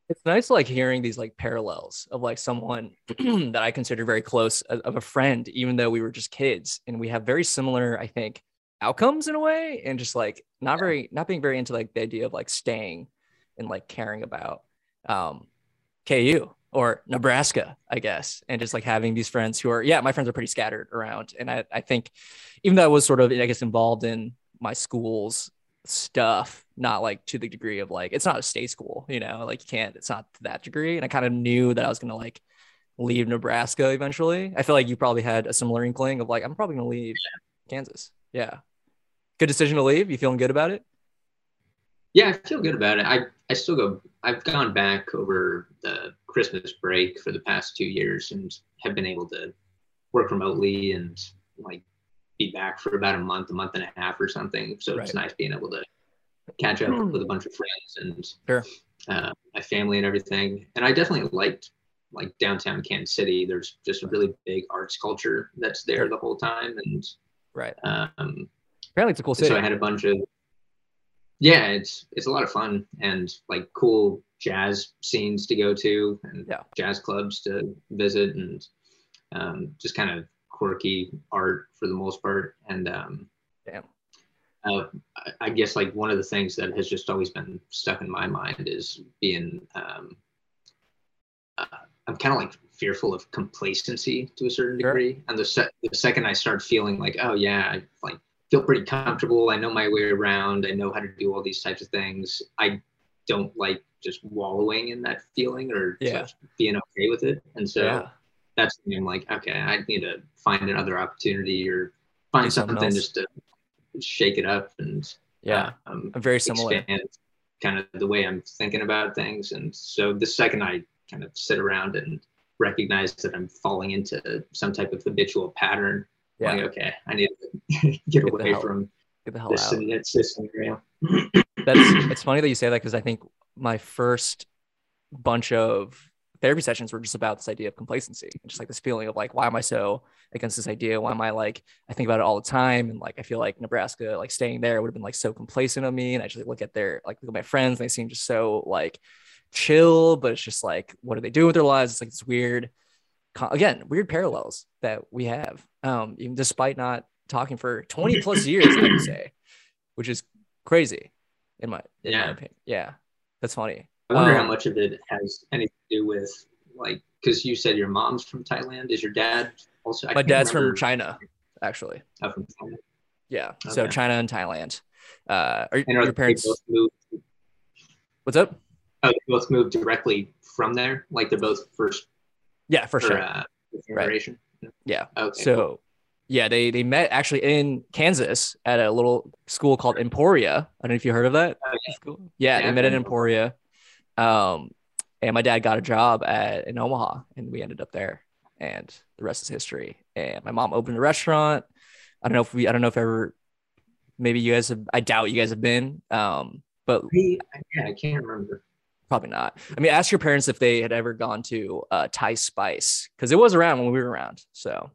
it's nice like hearing these like parallels of like someone <clears throat> that I consider very close of a friend, even though we were just kids and we have very similar, I think, outcomes in a way, and just like not very not being very into like the idea of like staying and like caring about um KU or Nebraska, I guess, and just like having these friends who are yeah, my friends are pretty scattered around, and I I think even though I was sort of I guess involved in my school's stuff not like to the degree of like it's not a state school you know like you can't it's not that degree. And i kind of knew that i was going to like leave nebraska eventually. I feel like you probably had a similar inkling of like i'm probably going to leave kansas. Yeah. Good decision to leave? You feeling good about it? Yeah, I feel good about it. I, I still go, I've gone back over the Christmas break for the past two years and have been able to work remotely and like be back for about a month, a month and a half or something. So it's nice being able to catch up with a bunch of friends and Sure. uh, my family and everything. And I definitely liked like downtown Kansas City. There's just a really big arts culture that's there the whole time. And right um, apparently it's a cool city. so I had a bunch of yeah, it's it's a lot of fun and like cool jazz scenes to go to and Yeah. jazz clubs to visit and um, just kind of quirky art for the most part. And um, Damn. uh, I- guess like one of the things that has just always been stuck in my mind is being um, uh, I'm kind of like fearful of complacency to a certain Sure. degree. And the, se- the second I start feeling like, oh yeah, I like feel pretty comfortable. I know my way around. I know how to do all these types of things. I don't like just wallowing in that feeling or Yeah. just being okay with it. And so yeah that's when I'm like, okay, I need to find another opportunity or find Do something something just to shake it up and yeah. um, i'm very similar. kind of the way I'm thinking about things. And so the second I kind of sit around and recognize that I'm falling into some type of habitual pattern, yeah. like, okay, I need to <laughs> get the away from get the hell this, out. this scenario. that's <clears throat> it's funny that you say that because I think my first bunch of therapy sessions were just about this idea of complacency just like this feeling of like why am I so against this idea? Why am I like I think about it all the time and like I feel like Nebraska like staying there would have been like so complacent of me and I just like, look at their like look at my friends and they seem just so like chill but it's just like what do they do with their lives? It's like this weird again weird parallels that we have um even despite not talking for 20 <clears throat> plus years I would say which is crazy in my in my opinion. Yeah, that's funny. I wonder how Um, much of it has anything to do with like, because you said your mom's from Thailand. Is your dad also? I My dad's remember- from China, actually. Oh, from China. Yeah, so China and Thailand. Uh, are, And are your parents? moved? What's up? Oh, they both moved directly from there. Like they're both first Yeah, for or, sure. uh, Right. generation. Yeah. Okay. So, cool. yeah, they they met actually in Kansas at a little school called Emporia. I don't know if you heard of that. Oh, yeah. School. Yeah, Yeah, they met in. Emporia. Um, and my dad got a job at in Omaha, and we ended up there. And the rest is history. And my mom opened a restaurant. I don't know if we. I don't know if ever. Maybe you guys have. I doubt you guys have been. Um, but I- yeah, I can't remember. probably not. I mean, ask your parents if they had ever gone to uh, Thai Spice because it was around when we were around. So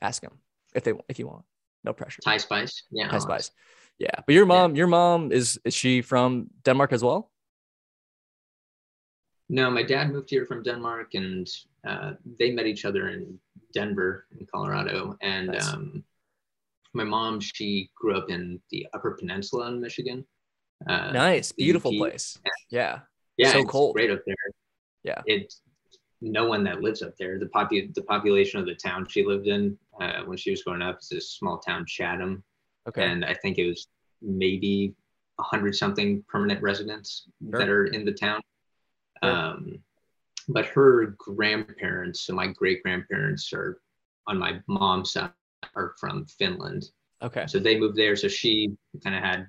ask them if they if you want. No pressure. Thai spice. Yeah. Thai Spice. Yeah, but your mom, your mom is is she from Denmark as well? No, my dad moved here from Denmark, and uh, they met each other in Denver, in Colorado. And Nice. um, my mom, she grew up in the Upper Peninsula in Michigan. Uh, nice, beautiful UP. place. Yeah, Yeah, so it's cold. great up there. Yeah. It no one that lives up there. The popu- the population of the town she lived in uh, when she was growing up is this small town Chatham, Okay. and I think it was maybe a hundred something permanent residents Sure. that are in the town. Um, but her grandparents, so my great grandparents, are on my mom's side are from Finland. okay. So they moved there. So she kind of had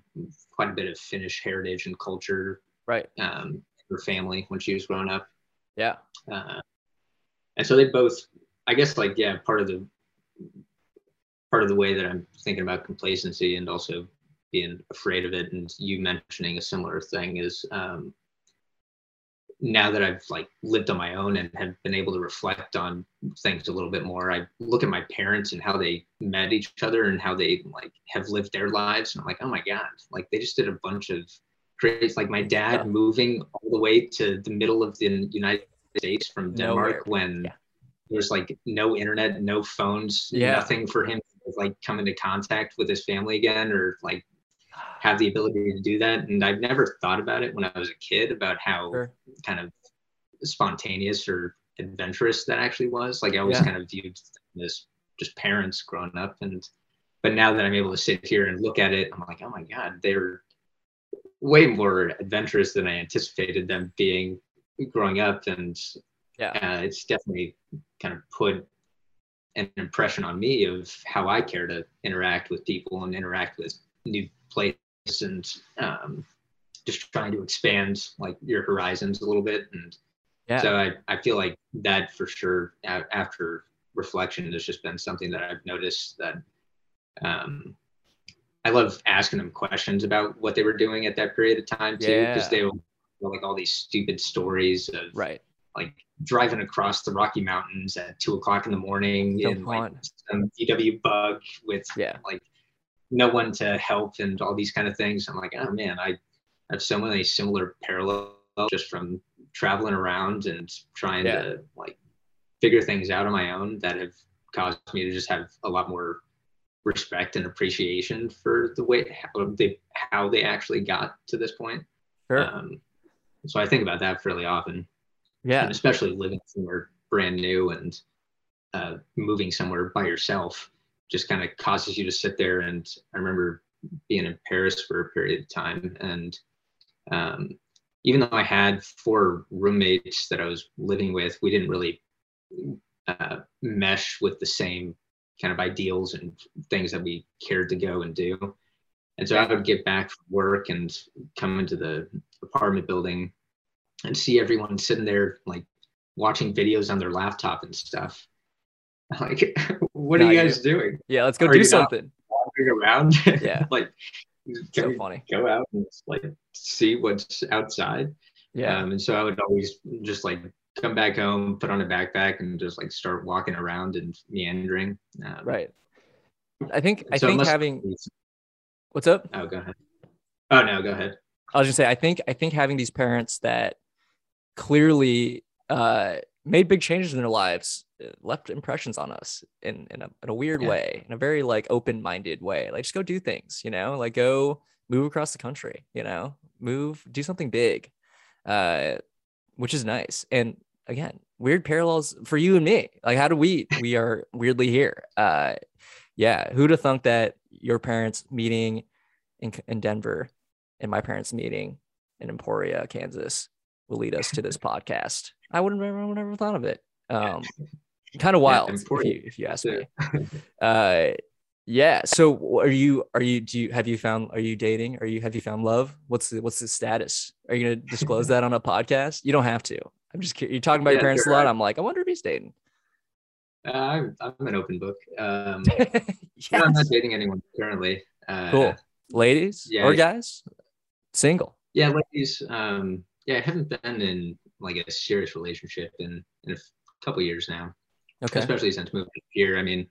quite a bit of Finnish heritage and culture Right. um, her family when she was growing up. Yeah. Uh, and so they both, I guess, like yeah, part of the part of the way that I'm thinking about complacency and also being afraid of it, and you mentioning a similar thing is um, now that I've like lived on my own and have been able to reflect on things a little bit more. I look at my parents and how they met each other and how they like have lived their lives, and I'm like, oh my god, like they just did a bunch of crazy. Like my dad Yeah. moving all the way to the middle of the United States from Nowhere. Denmark when Yeah. there's like no internet, no phones, Yeah. nothing for him to like come into contact with his family again or like have the ability to do that. And I've never thought about it when I was a kid about how Sure. kind of spontaneous or adventurous that actually was. Like I always Yeah. kind of viewed them as just parents growing up. And but now that I'm able to sit here and look at it, I'm like, oh my God, they're way more adventurous than I anticipated them being growing up. And Yeah. uh, it's definitely kind of put an impression on me of how I care to interact with people and interact with new places and um, just trying to expand like your horizons a little bit. And Yeah. so I, I feel like that for sure after reflection has just been something that I've noticed that um, I love asking them questions about what they were doing at that period of time too, because Yeah. they were like all these stupid stories of Right. like driving across the Rocky Mountains at two o'clock in the morning So in like some VW bug with Yeah. like no one to help and all these kind of things. I'm like, oh man, I have so many similar parallels just from traveling around and trying Yeah. to like figure things out on my own that have caused me to just have a lot more respect and appreciation for the way how they how they actually got to this point. Sure. Um, so I think about that fairly often yeah. and especially living somewhere brand new and uh, moving somewhere by yourself just kind of causes you to sit there and i remember being in paris for a period of time and um, even though i had four roommates that i was living with we didn't really uh, mesh with the same kind of ideals and things that we cared to go and do and so i would get back from work and come into the apartment building and see everyone sitting there like watching videos on their laptop and stuff. <laughs> Like, what Not are you you. guys doing? Yeah. Let's go Are do something. Wandering around? <laughs> Yeah. like, So go, funny. go out and like see what's outside. Yeah. Um, and so I would always just like come back home, put on a backpack, and just like start walking around and meandering. Um, right. I think I so think having what's up? Oh, go ahead. Oh no, go ahead. I was just say I think I think having these parents that clearly uh, made big changes in their lives uh, left impressions on us in in a, in a weird Yeah. way, in a very like open minded way. Like just go do things, you know, like go move across the country, you know, move, do something big, uh, which is nice. And again, weird parallels for you and me. Like how do we <laughs> we are weirdly here? Uh, yeah, who'd have thunk that your parents meeting in in Denver and my parents meeting in Emporia, Kansas, will lead us to this podcast. I wouldn't have never thought of it. Um, <laughs> kind of wild if you if you ask too. me. <laughs> Uh, yeah. So are you are you do you have you found are you dating? Are you have you found love? What's the what's the status? Are you gonna disclose that on a podcast? You don't have to. I'm just curious. You're talking about your parents sure. a lot. I'm like, I wonder if he's dating. Uh, I'm, I'm an open book. Um, <laughs> no, I'm not dating anyone currently. Uh, Cool. Ladies yeah, or guys, single. Yeah, ladies. Um, yeah, I haven't been in like a serious relationship in in a couple years now. Okay. especially since moving here. I mean,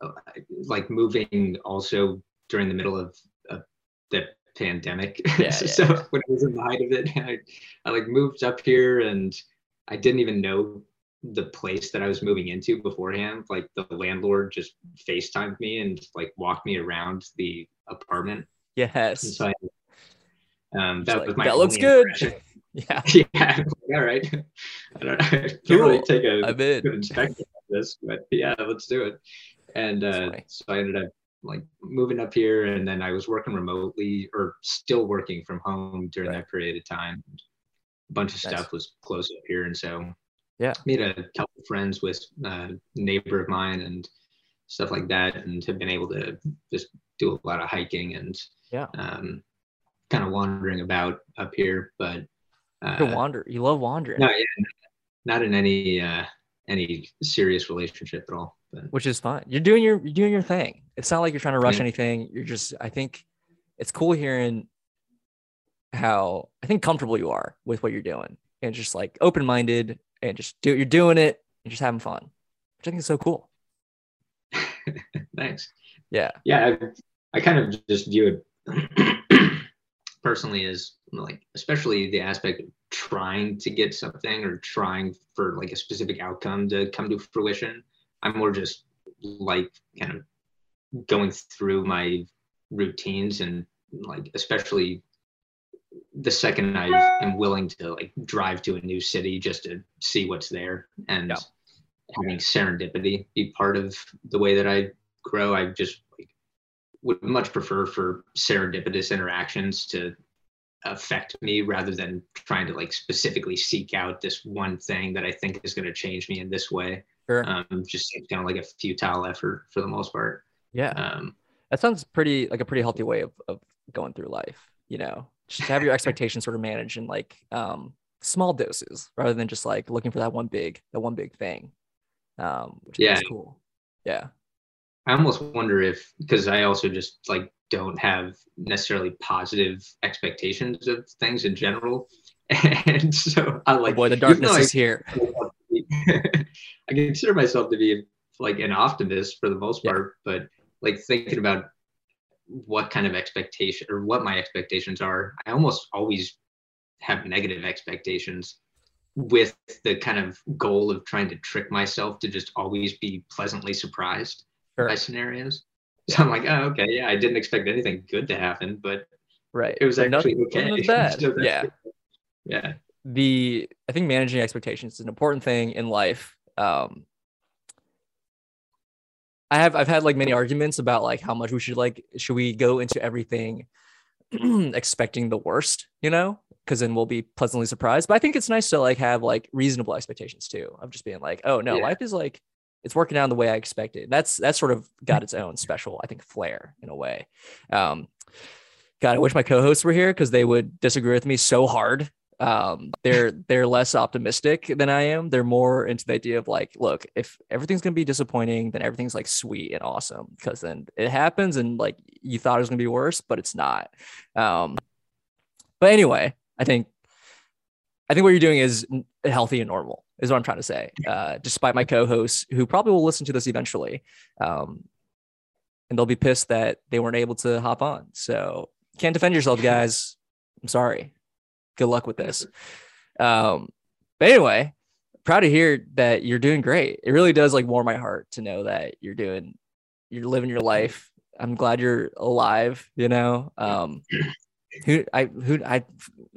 uh, like moving also during the middle of, of the pandemic. <laughs> Yeah, so yeah. when I was in the height of it, <laughs> I, I like moved up here and I didn't even know the place that I was moving into beforehand. Like the landlord just FaceTimed me and like walked me around the apartment. And Yes. so I, um, that like, was my "That looks good." <laughs> Yeah. <laughs> yeah, all right. <laughs> I don't I can't really take a good inspection of this, but yeah, let's do it. And uh, so I ended up like moving up here, and then I was working remotely or still working from home during Right. that period of time. A bunch of Nice. stuff was close up here, and so Yeah. made a couple of friends with uh, a neighbor of mine and stuff like that, and have been able to just do a lot of hiking and Yeah. um, kind of wandering about up here, but. Uh, You wander. You love wandering, no, yeah, not in any uh, any serious relationship at all. But which is fine. You're doing your you're doing your thing. It's not like you're trying to rush Yeah. anything. You're just. I think it's cool hearing how I think comfortable you are with what you're doing, and just like open minded, and just do you're doing it and just having fun, which I think is so cool. <laughs> thanks. Yeah. Yeah, I, I kind of just view it <clears throat> personally is like, especially the aspect of trying to get something or trying for like a specific outcome to come to fruition. I'm more just like kind of going through my routines and like especially the second I am willing to like drive to a new city just to see what's there and Yeah. having serendipity be part of the way that I grow. I just would much prefer for serendipitous interactions to affect me rather than trying to like specifically seek out this one thing that I think is going to change me in this way. Sure. Um, just kind of like a futile effort for the most part. yeah. Um, That sounds pretty like a pretty healthy way of, of going through life, you know, just have your <laughs> expectations sort of managed in like um small doses rather than just like looking for that one big that one big thing. Um which Yeah. is cool. Yeah. I almost wonder if because I also just like don't have necessarily positive expectations of things in general, <laughs> and so I Oh like boy, the darkness I is here. <laughs> I consider myself to be like an optimist for the most Yeah. part, but like thinking about what kind of expectation or what my expectations are, I almost always have negative expectations with the kind of goal of trying to trick myself to just always be pleasantly surprised Sure. by scenarios. <laughs> So I'm like, oh, okay, yeah, I didn't expect anything good to happen, but Right. it was But actually okay. was <laughs> bad. So yeah. Yeah. the I think managing expectations is an important thing in life. Um, I have I've had like many arguments about like how much we should like should we go into everything <clears throat> expecting the worst, you know, because then we'll be pleasantly surprised. But I think it's nice to like have like reasonable expectations too of just being like, oh no, Yeah. life is like it's working out the way I expected. That's that's sort of got its own special, I think, flair in a way. Um, God, I wish my co-hosts were here because they would disagree with me so hard. Um, they're <laughs> they're less optimistic than I am. They're more into the idea of like, look, if everything's gonna be disappointing, then everything's like sweet and awesome because then it happens and like you thought it was gonna be worse, but it's not. Um, but anyway, I think I think what you're doing is healthy and normal, is what I'm trying to say. Uh, despite my co-hosts who probably will listen to this eventually, um, and they'll be pissed that they weren't able to hop on. So can't defend yourself, <laughs> guys. I'm sorry. Good luck with this. <laughs> Um, but anyway, proud to hear that you're doing great. It really does like warm my heart to know that you're doing, you're living your life. I'm glad you're alive. You know, um, who I who I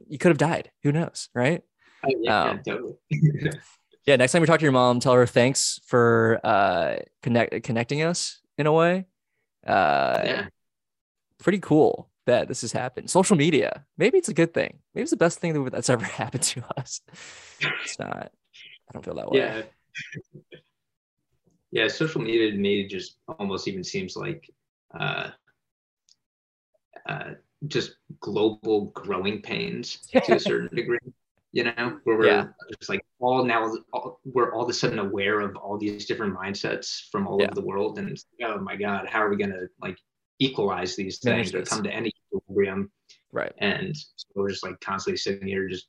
you could have died. Who knows, right? <laughs> Oh, yeah, Um, yeah, totally. <laughs> Yeah. Next time you talk to your mom, tell her thanks for uh connect connecting us in a way. Uh, yeah. pretty cool that this has happened. Social media, maybe it's a good thing. Maybe it's the best thing that's ever <laughs> happened to us. It's not. I don't feel that way. Yeah. Yeah, social media to me just almost even seems like uh, uh, just global growing pains to a certain degree. You know, where we're Yeah. just like all now all, we're all of a sudden aware of all these different mindsets from all Yeah. over the world, and it's, oh my god, how are we gonna like equalize these things or come to any equilibrium? Right. and so we're just like constantly sitting here just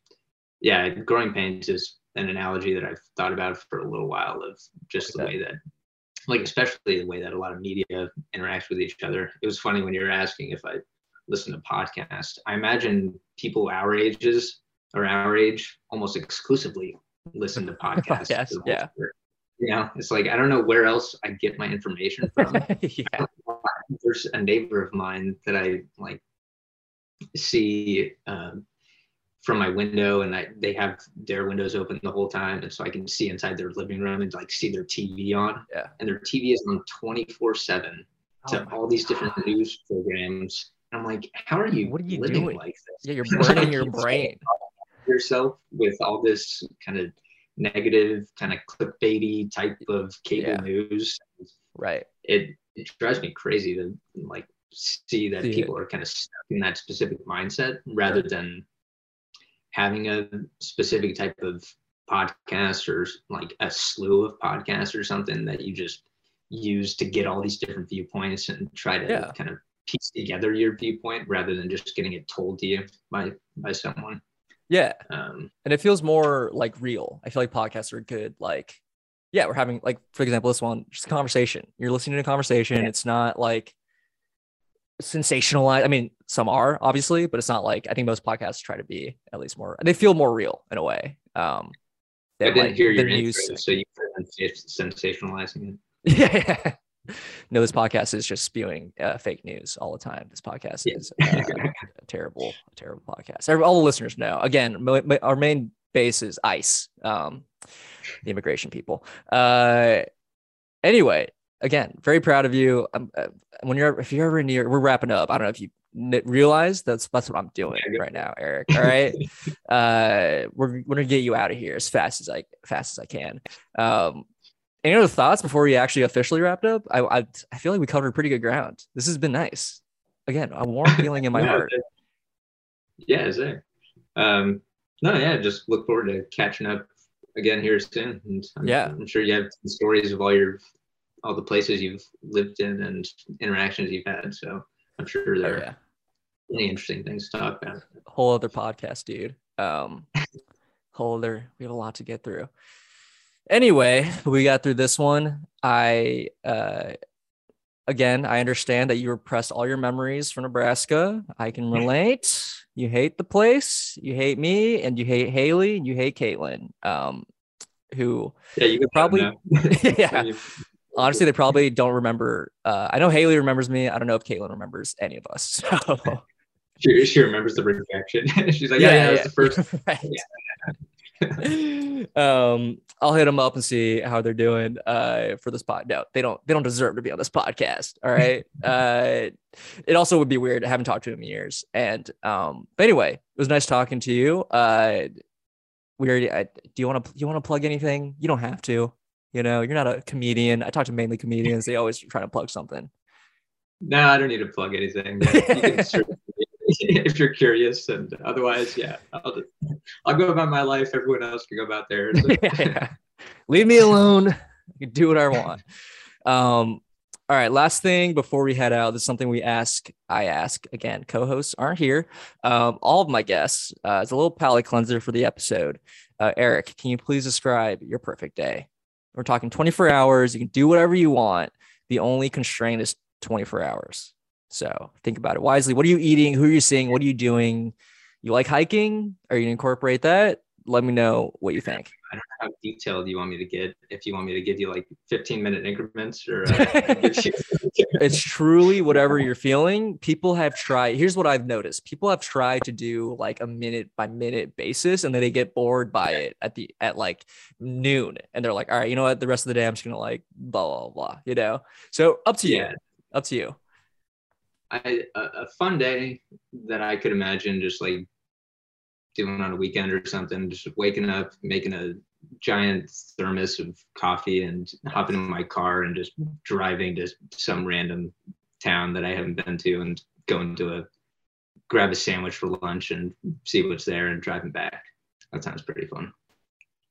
yeah growing pains is an analogy that i've thought about for a little while of just the Like way that like especially the way that a lot of media interacts with each other it was funny when you were asking if i listen to podcasts i imagine people our ages or our age almost exclusively listen to <laughs> podcasts Podcasts, for the yeah. part. you know it's like i don't know where else i get my information <laughs> from yeah. there's a neighbor of mine that I like see um, from my window and I, they have their windows open the whole time. And so I can see inside their living room and like see their TV on. Yeah. And their TV is on 24 seven to Oh all these different news programs. And I'm like, how are you, What are you living doing? like this? Yeah, you're burning your <laughs> brain. Yourself with all this kind of negative, kind of clickbaity type of cable Yeah. news. Right. It it drives me crazy to like see that See it. people are kind of stuck in that specific mindset rather than having a specific type of podcast or like a slew of podcasts or something that you just use to get all these different viewpoints and try to Yeah. kind of piece together your viewpoint rather than just getting it told to you by by someone. Yeah. Um, and it feels more like real. I feel like podcasts are good. Like, yeah, we're having like, for example, this one, just a conversation. You're listening to a conversation. It's not like sensationalized. I mean, some are obviously, but it's not like I think most podcasts try to be at least more. They feel more real in a way. Um, I didn't like, hear your intro, so you sensationalizing it. <laughs> yeah. <laughs> No, this podcast is just spewing uh, fake news all the time. This podcast is uh, a terrible, a terrible podcast. All the listeners know. Again, mo- mo- our main base is ICE, um, the immigration people. Uh, anyway, again, very proud of you. Um, uh, when you're, if you're ever near, we're wrapping up. I don't know if you n- realize that's that's what I'm doing right now, Eric. All right, <laughs> uh, we're we're gonna get you out of here as fast as I fast as I can. Um, any other thoughts before we actually officially wrapped up? I, I I feel like we covered pretty good ground. This has been nice. Again, a warm <laughs> feeling in my No, heart. Yeah, is there. Um, no, yeah, just look forward to catching up again here soon. And I'm, Yeah. I'm sure you have stories of all your all the places you've lived in and interactions you've had. So I'm sure Oh, there yeah. are many interesting things to talk about. whole other podcast, dude. Um, <laughs> whole other. We have a lot to get through. Anyway, we got through this one. I uh, again, I understand that you repressed all your memories from Nebraska. I can relate. You hate the place. You hate me, and you hate Haley, and you hate Caitlin. Um, who Yeah, you could Probably- <laughs> <laughs> yeah. Honestly they probably don't remember. Uh, I know Haley remembers me. I don't know if Caitlin remembers any of us. <laughs> So She, she remembers the rejection. She's like, yeah, yeah, that's the first. Right. <laughs> um, I'll hit them up and see how they're doing uh, for this pod. No, they don't. They don't deserve to be on this podcast. All right. <laughs> uh, it also would be weird. I haven't talked to him in years. And um, but anyway, it was nice talking to you. Uh, we already. I, do you want to? You want to plug anything? You don't have to. You know, you're not a comedian. I talk to mainly comedians. They always try to plug something. <laughs> No, I don't need to plug anything. you can <laughs> if you're curious, and otherwise, yeah, I'll just, I'll go about my life. Everyone else can go about theirs. <laughs> Yeah. Leave me alone. I can do what I want. Um, all right. Last thing before we head out, this is something we ask. I ask again. Co-hosts aren't here. Um, all of my guests. Uh, it's a little palate cleanser for the episode. Uh, Eric, can you please describe your perfect day? We're talking 24 hours. You can do whatever you want. The only constraint is 24 hours. So think about it wisely. What are you eating? Who are you seeing? What are you doing? You like hiking? Are you gonna incorporate that? Let me know what you think. I don't know how detailed you want me to get. If you want me to give you like 15 minute increments, or uh, <laughs> <laughs> it's truly whatever you're feeling. People have tried. Here's what I've noticed: people have tried to do like a minute by minute basis, and then they get bored by it at the at like noon, and they're like, "All right, you know what? The rest of the day, I'm just gonna like blah blah blah." You know. So up to you. Up to you. I, a, a fun day that I could imagine just like doing on a weekend or something, just waking up, making a giant thermos of coffee and hopping in my car and just driving to some random town that I haven't been to and going to a grab a sandwich for lunch and see what's there and driving back. That sounds pretty fun.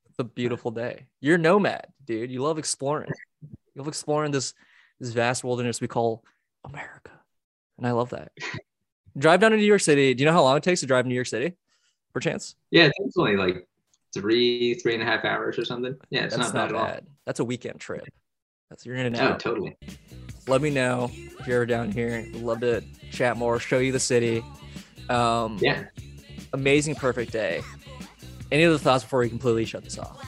It's a beautiful day. You're nomad, dude. You love exploring. You love exploring this this vast wilderness we call America, and I love that. drive down to New York City. Do you know how long it takes to drive to New York City? Perchance. Yeah, it's only like three, three and a half hours or something. Yeah, it's That's not not, bad at bad. That's a weekend trip. That's you're in and all. Oh, out. totally. Let me know if you're ever down here. Love to chat more, show you the city. Um, Yeah. Amazing, perfect day. Any other thoughts before we completely shut this off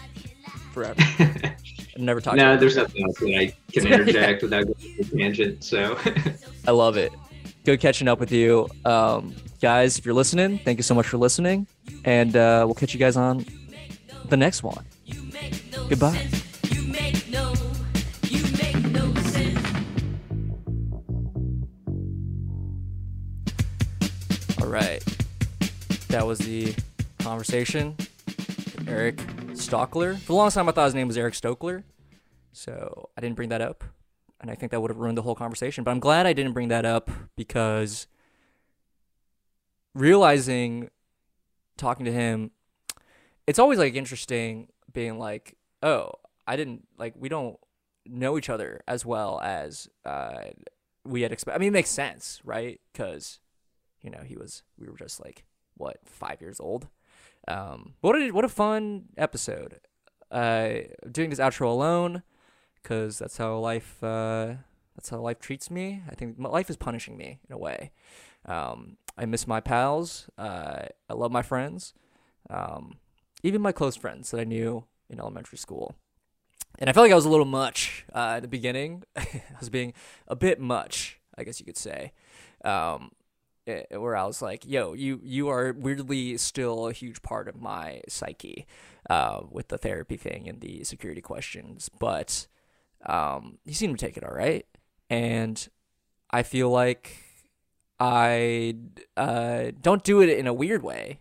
forever? and <laughs> never talk. no, there's nothing else that I can <laughs> interject without going a tangent. So I love it. Good catching up with you, um, guys. If you're listening, thank you so much for listening, and uh, we'll catch you guys on the next one. Goodbye. All right. That was the conversation. Eric Stockler. For the longest time, I thought his name was Eric Stokler. So I didn't bring that up. And I think that would have ruined the whole conversation. But I'm glad I didn't bring that up because realizing talking to him, it's always like interesting being like, oh, I didn't, like, we don't know each other as well as uh, we had expected. I mean, it makes sense, right? Because you know he was we were just like what five years old um what a what a fun episode uh doing this outro alone because that's how life uh that's how life treats me. I think life is punishing me in a way. Um i miss my pals. Uh i love my friends. Um even my close friends that i knew in elementary school. And I felt like I was a little much uh, at the beginning. <laughs> I was being a bit much, I guess you could say. Um, eh, where I was like, "Yo, you you are weirdly still a huge part of my psyche uh, with the therapy thing and the security questions, but um, you seem to take it all right, and I feel like I uh, don't do it in a weird way.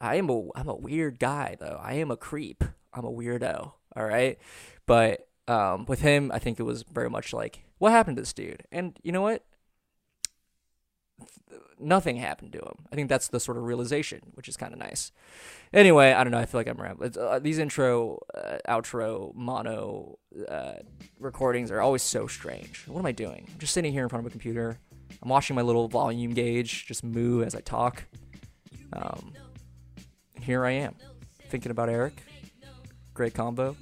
I am a I'm a weird guy though. I am a creep. I'm a weirdo. All right, but um, with him, I think it was very much like, what happened to this dude? And you know what? Nothing happened to him. I think that's the sort of realization, which is kind of nice. Anyway, I don't know. I feel like I'm rambling. Uh, these intro, uh, outro, mono uh, recordings are always so strange. What am I doing? I'm just sitting here in front of a computer. I'm watching my little volume gauge just move as I talk. Um, here I am, thinking about Eric. Great combo.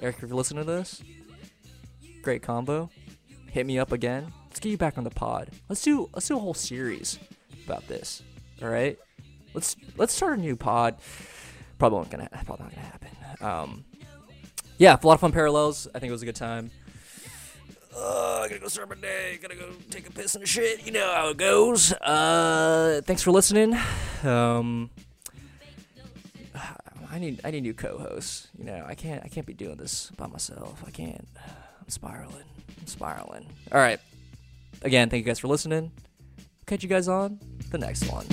Eric, if you're listening to this, great combo. Hit me up again. Let's get you back on the pod. Let's do let's do a whole series about this. All right. Let's let's start a new pod. Probably won't gonna probably not gonna happen. Um, yeah, a lot of fun parallels. I think it was a good time. Uh, gotta go start my day. Gotta go take a piss and shit. You know how it goes. Uh, thanks for listening. Um, I need I need new co-hosts. You know, I can't I can't be doing this by myself. I can't. I'm spiraling. I'm spiraling. All right. Again, thank you guys for listening. Catch you guys on the next one.